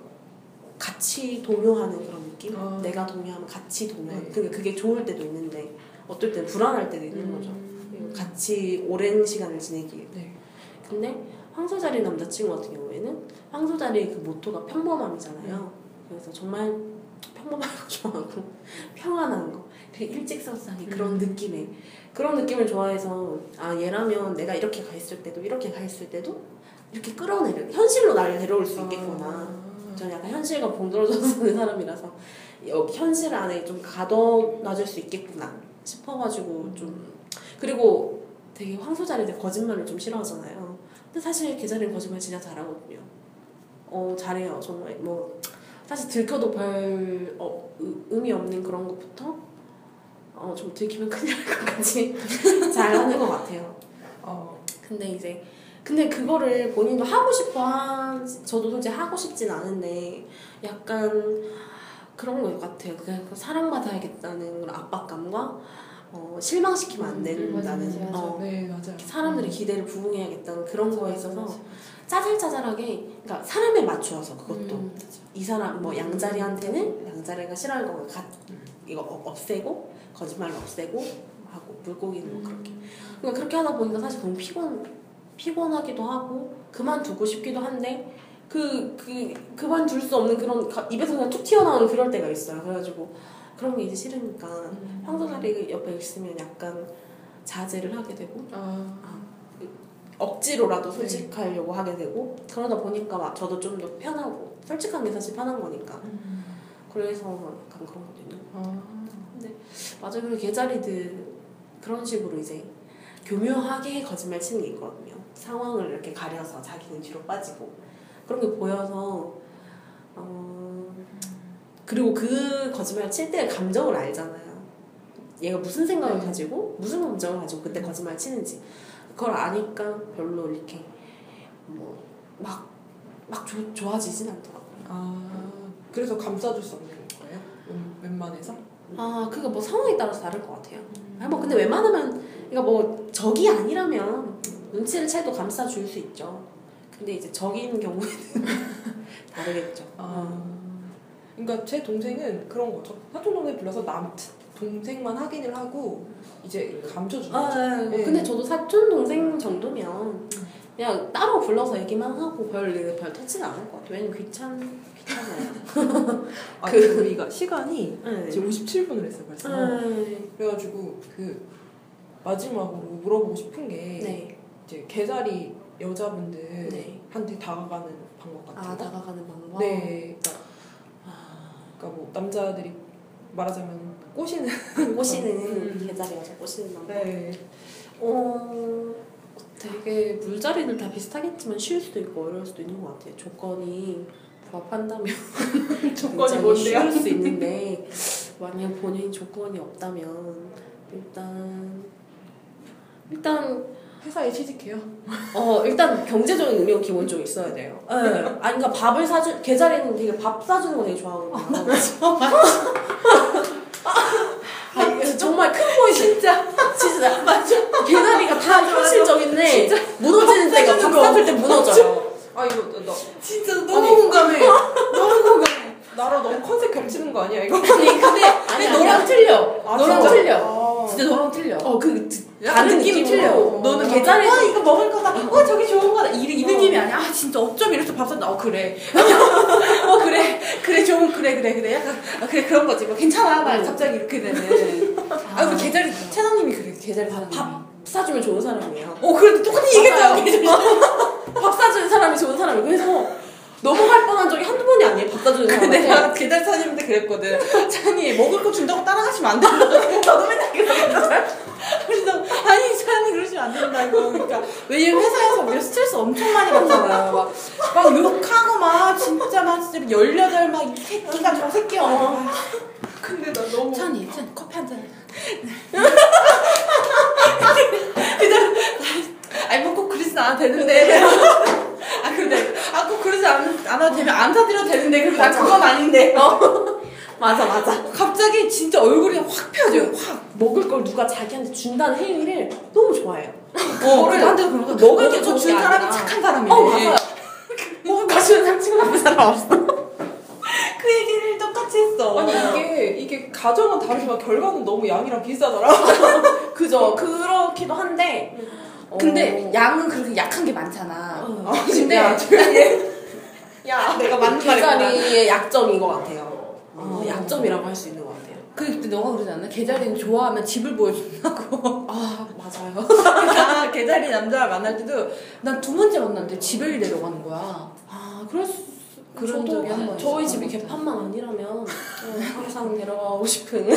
같이 동요하는 그런 느낌? 아. 내가 동요하면 같이 동요하는 네. 그게 그게 좋을 때도 있는데 어떨 때는 불안할 때도 있는 거죠. 음. 같이 오랜 시간을 지내기. 네. 근데 황소자리 남자친구 같은 경우에는 황소자리의 그 모토가 평범함이잖아요. 그래서 정말 평범한 거 좋아하고 평안한 거, 되게 일직선상의 그런 음. 느낌의 그런 느낌을 좋아해서 아 얘라면 내가 이렇게 가 있을 때도 이렇게 가 있을 때도 이렇게 끌어내려 현실로 나를 데려올 수 있겠구나. 아. 저는 약간 현실과 봉돌어져 사는 사람이라서 여기 현실 안에 좀 가둬 놔줄 수 있겠구나 싶어가지고 좀 그리고 되게 황소자리들 거짓말을 좀 싫어하잖아요. 근데 사실 개자리는 거짓말 진짜 잘하거든요. 어 잘해요 정말 뭐 사실 들켜도 별 어, 의- 의미 없는 그런 것부터 어 좀 들키면 큰일 날 것까지 잘하는 것 같아요. 어. 근데 이제 근데 그거를 본인도 하고 싶어 하 저도 솔직히 하고 싶진 않은데 약간 그런 것 같아요. 그냥 그 사랑받아야겠다는 그런 압박감과 어, 실망시키면 안 음, 된다는 맞아, 맞아. 어, 네 맞아요. 사람들의 기대를 부응해야겠다는 그런 거에 맞아, 있어서 맞아. 짜잘짜잘하게 그러니까 사람에 맞추어서 그것도 음. 이 사람 뭐 양자리한테는 양자리가 싫어할 거면 가, 이거 어- 없애고 거짓말을 없애고 하고 물고기는 뭐 그렇게 그러니까 그렇게 하다 보니까 사실 너무 피곤 피곤하기도 하고 그만두고 싶기도 한데 그 그 그만둘 수 없는 그런 가- 입에서 그냥 툭 튀어나오는 그럴 때가 있어요. 그래가지고 그런 게 이제 싫으니까 음. 황소자리 옆에 있으면 약간 자제를 하게 되고 아. 억지로라도 솔직하려고 하게 되고 그러다 보니까 막 저도 좀 더 편하고 솔직한 게 사실 편한 거니까 음. 그래서 약간 그런 거든요. 아. 맞아요. 그리고 개자리들 그런 식으로 이제 교묘하게 거짓말 치는 게 있거든요. 상황을 이렇게 가려서 자기는 뒤로 빠지고 그런 게 보여서 어 그리고 그 거짓말 칠 때 감정을 알잖아요. 얘가 무슨 생각을 네. 가지고 무슨 감정을 가지고 그때 거짓말 치는지 그걸 아니까 별로 이렇게 뭐 뭐막막 좋아지진 않더라고요. 아. 그래서 감싸줄 수 없는 거예요? 웬- 웬만해서? 아, 그게 뭐 상황에 따라서 다를 것 같아요. 아, 뭐 근데 웬만하면 그러니까 뭐 적이 아니라면 눈치를 채도 감싸줄 수 있죠. 근데 이제 적인 경우에는 다르겠죠. 아. 그러니까 제 동생은 그런 거죠. 사촌 동생 불러서 남 동생만 확인을 하고 이제 감춰주는 아, 거죠. 네. 네. 근데 저도 사촌 동생 정도면 그냥 따로 불러서 얘기만 하고 별, 별 터치는 않을 것 같아요. 왜냐면 귀찮, 귀찮아요. 아, 그- 그 우리가 시간이 네. 지금 57분을 했어요 벌써. 네. 그래가지고 그 마지막으로 물어보고 싶은 게 네. 이제 개자리 여자분들한테 네. 다가가는 방법 같은 아, 거. 다가가는 방법? 네. 그러니까, 아, 그러니까 뭐 남자들이 말하자면 꼬시는. 꼬시는, 음. 개자리 와서 꼬시는 방법. 네. 어, 되게 물자리는 다 비슷하겠지만 쉬울 수도 있고 어려울 수도 있는 것 같아요. 조건이 부합한다면 조건이 뭔데요? 쉬울 수 있는데 만약 본인 조건이 없다면 일단 일단 회사에 취직해요. 어 일단 경제적인 의미가 기본적으로 있어야 돼요. 네. 아 그러니까 밥을 사주 계좌리는 되게 밥 사주는 거 되게 좋아하거든요. 아, 이게 정말 큰 거에 진짜 진짜 맞아 계좌리가 다 현실적인데 무너지는 때가 밥. 사줄 때 무너져요. 아 이거 나, 나 진짜 너무 아니, 공감해. 너무 공감해. 나랑 너무 컨셉 겹치는 거 아니야 이거? 아니 근데 아니 너랑 틀려. 아, 너랑 진짜? 틀려. 아. 진짜 너랑 틀려. 어그 다른 느낌이. 틀려. 너는 어, 계좌리 어, 이거 먹을 거다. 어, 저기 좋은 거다. 이, 이 느낌이 아니야. 아, 진짜 어쩜 이렇게 밥 샀나? 어, 그래. 어, 그래. 그래, 좋은, 그래, 그래, 그래. 약간, 아, 그래, 그런 거지. 뭐, 괜찮아. 막 갑자기 이렇게 되는. 아, 그 계자리, 채널님이 그래. 사는 밥 사주면 좋은 사람이에요. 어, 그래도 똑같이 얘기했잖아. 밥 사주는 사람이 좋은 사람이 그래서 넘어갈 뻔한 적이 한두 번이 아니에요. 밥 사주는 근데 사람한테. 내가 계자리 사님한테 그랬거든. 찬이, 먹을 거 준다고 따라가시면 안 된다고. 저도 맨날 그러잖아. 그래서, 아니, 찬이 그러시면 안 된다고. 그러니까, 왜냐면 회사에서 우리가 스트레스 엄청 많이 받잖아요. 막, 막 욕하고 막, 진짜 막, 진짜 18, 막, 이 새끼가 저 새끼야. 막. 근데 나 너무 찬이, 찬이, 커피 한 잔. 아니, 뭐꼭 그러진 않아도 되는데. 아, 꼭 그러지 않, 않아도 되면 안 사드려도 되는데. 그리고 난 그건 아닌데. 어. 맞아 맞아. 갑자기 진짜 얼굴이 확 펴져요, 확. 먹을 걸 누가 자기한테 준다는 행위를 너무 좋아해요. 어, 그거를 나한테 그런 거. 먹을 먹을 게거 좋은 준게 사람이. 착한 사람이네. 어 맞아요. 먹을 거 주는 사람 친구 나쁜 사람 없어. 그 얘기를 똑같이 했어. 아니 이게 이게 가정은 다르지만 결과는 너무 양이랑 비슷하더라. 그죠. 그렇기도 한데. 근데 어, 양은 그렇게 약한 게 많잖아. 어, 근데 야. 야 내가 맞는 말이구나. 약점인 것 같아요. 어, 어. 약점이라고 할 수 있는 것 같아요. 그 그때 너가 그러지 않나? 개자리는 좋아하면 집을 보여준다고. 아 맞아요. 그러니까 개자리 남자를 만날 때도 난 두 번째 만났는데 집을 내려가는 거야. 아 그럴 수 그런 적이 한 번 저희 있었던 집이. 개판만 아니라면 어, 항상 내려가고 싶은.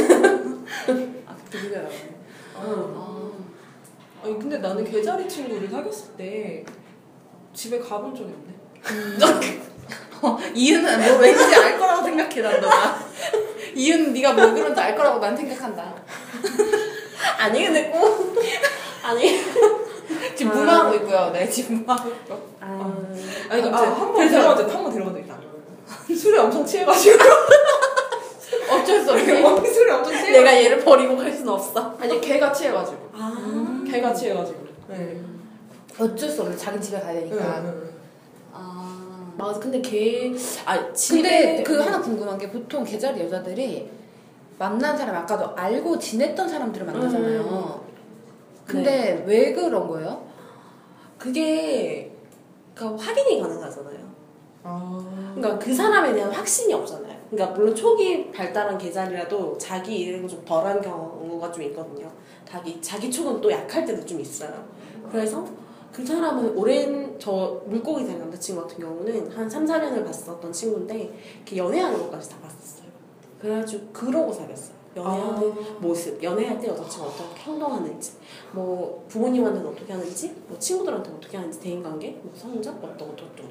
아 그때 알았네. 어. 아니 근데 나는 개자리 친구를 사귀었을 때 집에 가본 적이 없네. 어, 이유는 뭐 왠지 알 거라고 생각해 난 너가. 이유는 네가 뭐 그런지 알 거라고 난 생각한다. 아니 근데 꼭 아니. 지금 아. 무마하고 있고요. 네 지금 무마하고 있고. 아, 아니 아무튼 아한번 그래서- 데려가자 한번 데려가자 일단. 술에 엄청 취해가지고 어쩔 수. 어, 술에 엄청 취해. 내가 얘를 버리고 갈 수는 없어. 아니 걔가 취해가지고 아. 걔가 취해가지고. 네. 어쩔 수 없네. 자기 집에 가야 네. 되니까. 네. 아. 맞아. 근데 걔, 아, 근데 집에. 그 하나 궁금한 게 보통 개자리 여자들이 만난 사람 아까도 알고 지냈던 사람들을 만나잖아요. 근데 왜 그런 거예요? 그게, 그니까 확인이 가능하잖아요. 아. 그러니까 그 사람에 대한 확신이 없잖아요. 그러니까 물론 초기 발달한 계절이라도 자기 이름이 좀 덜한 경우가 좀 있거든요. 자기 자기 촉은 또 약할 때도 좀 있어요. 그래서 그 사람은 오랜 저 물고기 된 남자친구 같은 경우는 한 3, 4년을 봤었던 친구인데 그 연애하는 것까지 다 봤었어요. 그래가지고 그러고 사귀었어요. 연애하는 모습, 연애할 때 여자친구가 어떻게 행동하는지, 뭐 부모님한테는 어떻게 하는지, 뭐 친구들한테 어떻게 하는지, 대인관계, 뭐 성적, 어떠고 어떠고 어떠고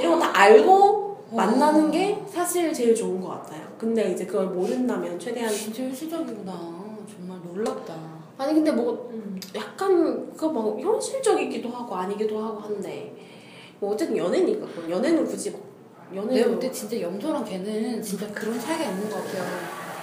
이런 거 다 알고 만나는 게 사실 제일 좋은 것 같아요. 근데 이제 그걸 모른다면 최대한 진짜 현실적이구나. 정말 놀랍다. 아니 근데 뭐 약간 그뭐 현실적이기도 하고 아니기도 하고 한데 뭐 어쨌든 연애니까 그건 연애는 굳이 막 연애 내가 볼때 진짜 염소랑 걔는 진짜 그런 차이가 있는 것 같아요.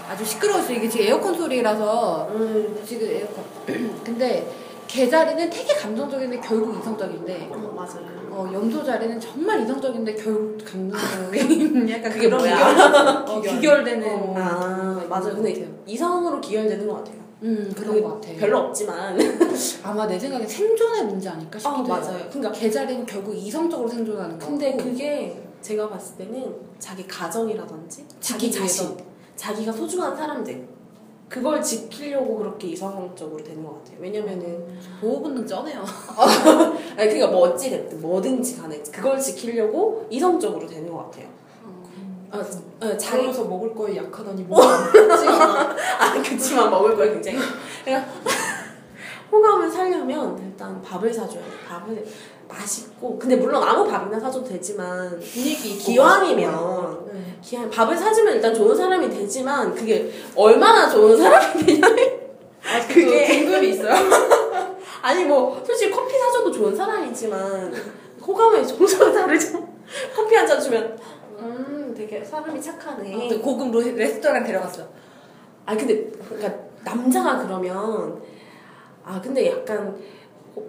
아주 시끄러웠어. 이게 지금 에어컨 소리라서 음 지금 에어컨. 근데 개 자리는 되게 감정적인데 결국 이성적인데 어, 맞아요. 어, 염소 자리는 정말 이성적인데 결국 감정적인 약간 그게 뭐야? 기결, 어, 기결되는 어, 아 맞아요. 근데 이성으로 기혈되는 것 같아요. 음 그런 그것 같아. 별로 없지만 아마 내 생각에 생존의 문제 아닐까 싶기도 어, 해요. 맞아요. 그러니까 개자리는 결국 이성적으로 생존하는 거. 근데 그게 제가 봤을 때는 자기 가정이라든지 자기. 자신, 자기가 소중한 사람들 그걸 지키려고 그렇게 이성적으로 되는 것 같아요. 왜냐면은 보호 본능 쩌네요. 아니 그러니까 뭐 어찌 됐든 뭐든지 간에 그걸 지키려고 이성적으로 되는 것 같아요. 아, 어, 자기 자기로서 먹을 거에 약하다니 뭐 그렇지 않아. 아 그치만 먹을 걸 굉장히 그러니까 호감을 살려면 일단 밥을 사줘야 돼. 밥을 맛있고 근데 물론 아무 밥이나 사줘도 되지만 분위기 있고 기왕이면 네. 기왕 밥을 사주면 일단 좋은 사람이 되지만 그게 얼마나 좋은 사람이 되냐면 아 그게- 등급이 있어요? 아니 뭐 솔직히 커피 사줘도 좋은 사람이지만 호감의 종류가 다르죠. 커피 한 잔 주면 음 되게 사람이 착하네. 또 고급 로- 레스토랑 데려갔어. 아 근데 그러니까 남자가 그러면 아 근데 약간 호-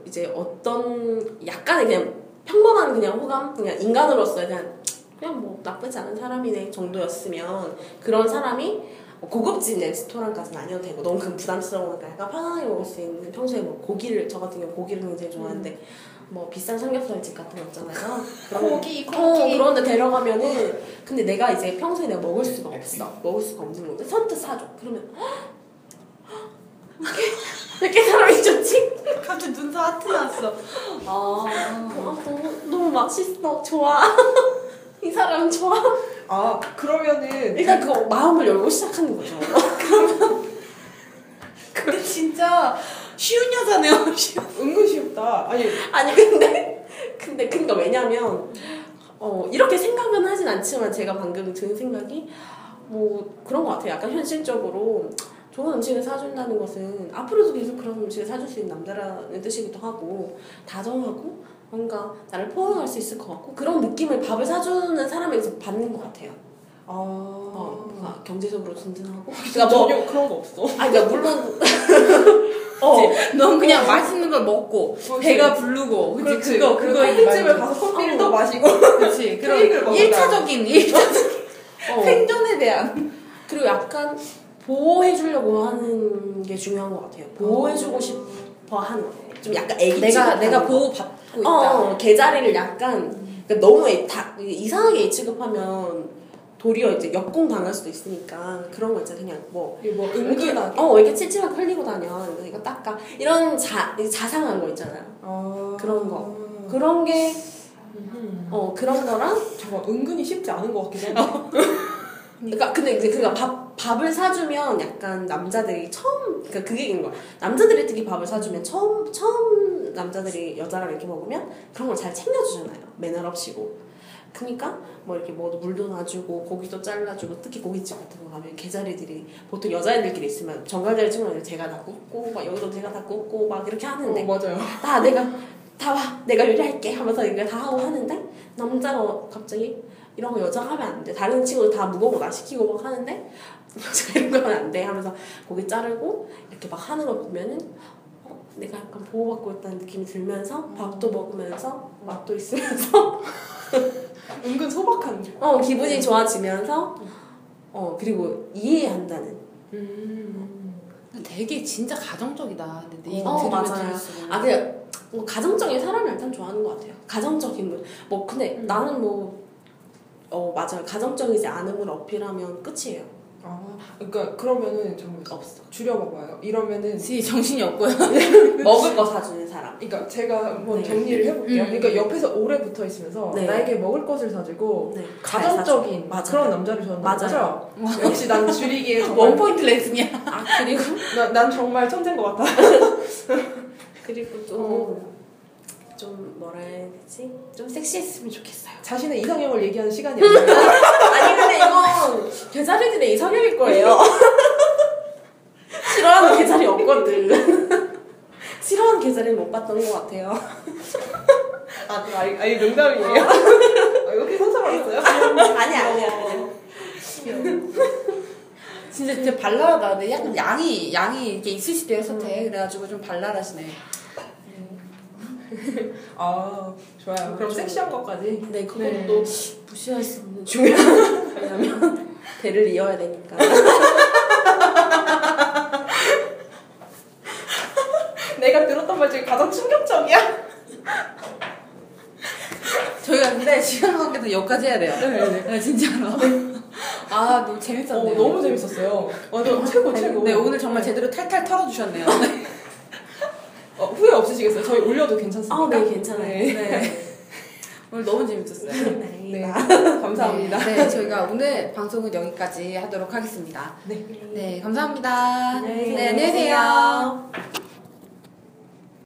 이제 어떤 약간의 그냥 평범한 그냥 호감 그냥 인간으로서 그냥 그냥 뭐 나쁘지 않은 사람이네 정도였으면 그런 사람이 고급진 레스토랑까지는 아니어도 되고 너무 그 부담스러우니까 약간 편안하게 먹을 수 있는 평소에 뭐 고기를 저 같은 경우 고기를 굉장히 좋아하는데 뭐 비싼 삼겹살집 같은 거 있잖아요. 그런 고기, 어, 고기. 그런데 데려가면은 근데 내가 이제 평소에 내가 먹을 수가 없어. 먹을 수가 없는 건데 선뜻 사줘. 그러면 왜 이렇게 사람이 좋지? 갑자기 눈썹 하트 났어. 아. 아, 너무 너무 맛있어 좋아 이 사람 좋아 아 그러면은 일단 그 마음을 열고 시작하는 거죠 근데 진짜 쉬운 여자네요. 쉬운. 은근 쉽다. 아니 아니 근데 근데 그러니까 왜냐면 어 이렇게 생각은 하진 않지만 제가 방금 든 생각이 뭐 그런 것 같아요. 약간 현실적으로 좋은 음식을 사준다는 것은 앞으로도 계속 그런 음식을 사줄 수 있는 남자라는 뜻이기도 하고 다정하고 뭔가 나를 포용할 수 있을 것 같고 그런 느낌을 밥을 사주는 사람에게서 받는 것 같아요. 아, 어, 뭔가 경제적으로 든든하고. 그러니까 뭐, 전혀 그런 거 없어. 아, 그러니까 물론 어, 넌 그냥 맛있는 걸 먹고 그렇지. 배가 부르고 그치. 그거 그리고 그거 커피집에 가서 커피를 어. 더 마시고 그렇지 그런. 일차적인 일차적인 어. 생존에 대한 그리고 약간 보호해 주려고 하는 게 중요한 것 같아요. 보호해 주고 싶어 하는 좀 약간 애기 내가 내가 거. 보호 받고 있다. 어, 어, 개자리를 약간 그러니까 너무 애, 다, 이상하게 애 취급하면 도리어 이제 역공 당할 수도 있으니까 그런 거 있잖아 그냥 뭐 뭐 은근하게. 어 이렇게 칠칠하게 흘리고 다녀 이거, 닦아 이런 자 자상한 거 있잖아요 아. 그런 거. 그런 게. 어 그런 거랑 저거 은근히 쉽지 않은 것 같기도 한데. 그러니까 근데 이제 그니까 밥 밥을 사주면 약간 남자들이 처음 그러니까 그게 있는 거야. 남자들이 특히 밥을 사주면 처음 처음 남자들이 여자랑 이렇게 먹으면 그런 걸 잘 챙겨주잖아요. 매너 없이고. 그니까 뭐 이렇게 뭐 물도 놔주고 고기도 잘라주고 특히 고깃집 같은 거 가면 개자리들이 보통 여자애들끼리 있으면 정갈자리 친구들 제가 다 굽고 막 여기도 제가 다 굽고 막 이렇게 하는데 어, 맞아요. 다 내가 다 와 내가 요리할게 하면서 이거 다 하고 하는데 남자가 갑자기 이런 거 여자가 하면 안 돼 다른 친구들 다 무거운 거 나 시키고 막 하는데 여자가 이런 거 하면 안 돼 하면서 고기 자르고 이렇게 막 하는 거 보면은 어, 내가 약간 보호받고 있다는 느낌이 들면서 밥도 먹으면서 맛도 있으면서 은근 소박한. 어 기분이 좋아지면서 어 그리고 이해한다는 음. 되게 진짜 가정적이다. 근데 이 어, 들으면 맞아요. 아, 그, 뭐, 가정적인 사람을 일단 좋아하는 것 같아요. 가정적인 분. 뭐, 근데 음. 나는 뭐, 어, 맞아요. 가정적이지 않음을 어필하면 끝이에요. 아, 그러니까 그러면은 좀 없어. 줄여봐봐요. 이러면은 지 정신이 없고요. 먹을 거 사주는 사람. 그러니까 제가 한번 네. 정리를 해볼게요. 음. 그러니까 옆에서 오래 붙어 있으면서 네. 나에게 먹을 것을 사주고 네. 잘 가정적인. 그런 맞아요. 남자를 좋아하는 맞아요. 거죠. 역시 난 줄이기에 정말 원 포인트 레슨이야. 아, 그리고, 나, 난 정말 천재인 것 같아. 그리고 또, 좀, 뭐라 해야 되지? 좀 섹시했으면 좋겠어요. 자신의 이상형을 얘기하는 시간이 아니에요. 아니, 근데 이건 개자리들의 이상형일 거예요. 싫어하는 개자리 없거든. 싫어하는 개자리는 못 봤던 것 같아요. 아, 아니, 아니 농담이에요. 아, 이렇게 상상하셨어요? 아니, 아니, 아니. 진짜 진짜 발랄하다. 근데 약간 양이 양이 이렇게 있으시대요 선택. 그래가지고 좀 발랄하시네. 아, 좋아요. 그럼 섹시한 것까지. 네, 그것도 네. 무시할 수 없는 중요한 왜냐면 대를 이어야 되니까. 내가 들었던 말 중에 가장 충격적이야. 저희가 근데 시간 관계도 여기까지 해야 돼요. 네, 네, 진짜로. 아 너무 어, 재밌었네요. 너무 재밌었어요. 완전 최고 최고. 네 오늘 정말 제대로 탈탈 털어주셨네요. 어, 후회 없으시겠어요? 저희 올려도 괜찮습니까? 아, 네, 괜찮아요. 네. 네. 오늘 너무 재밌었어요. 네. 네. 감사합니다. 네, 네, 저희가 오늘 방송은 여기까지 하도록 하겠습니다. 네. 네, 감사합니다. 네, 네 안녕히 계세요.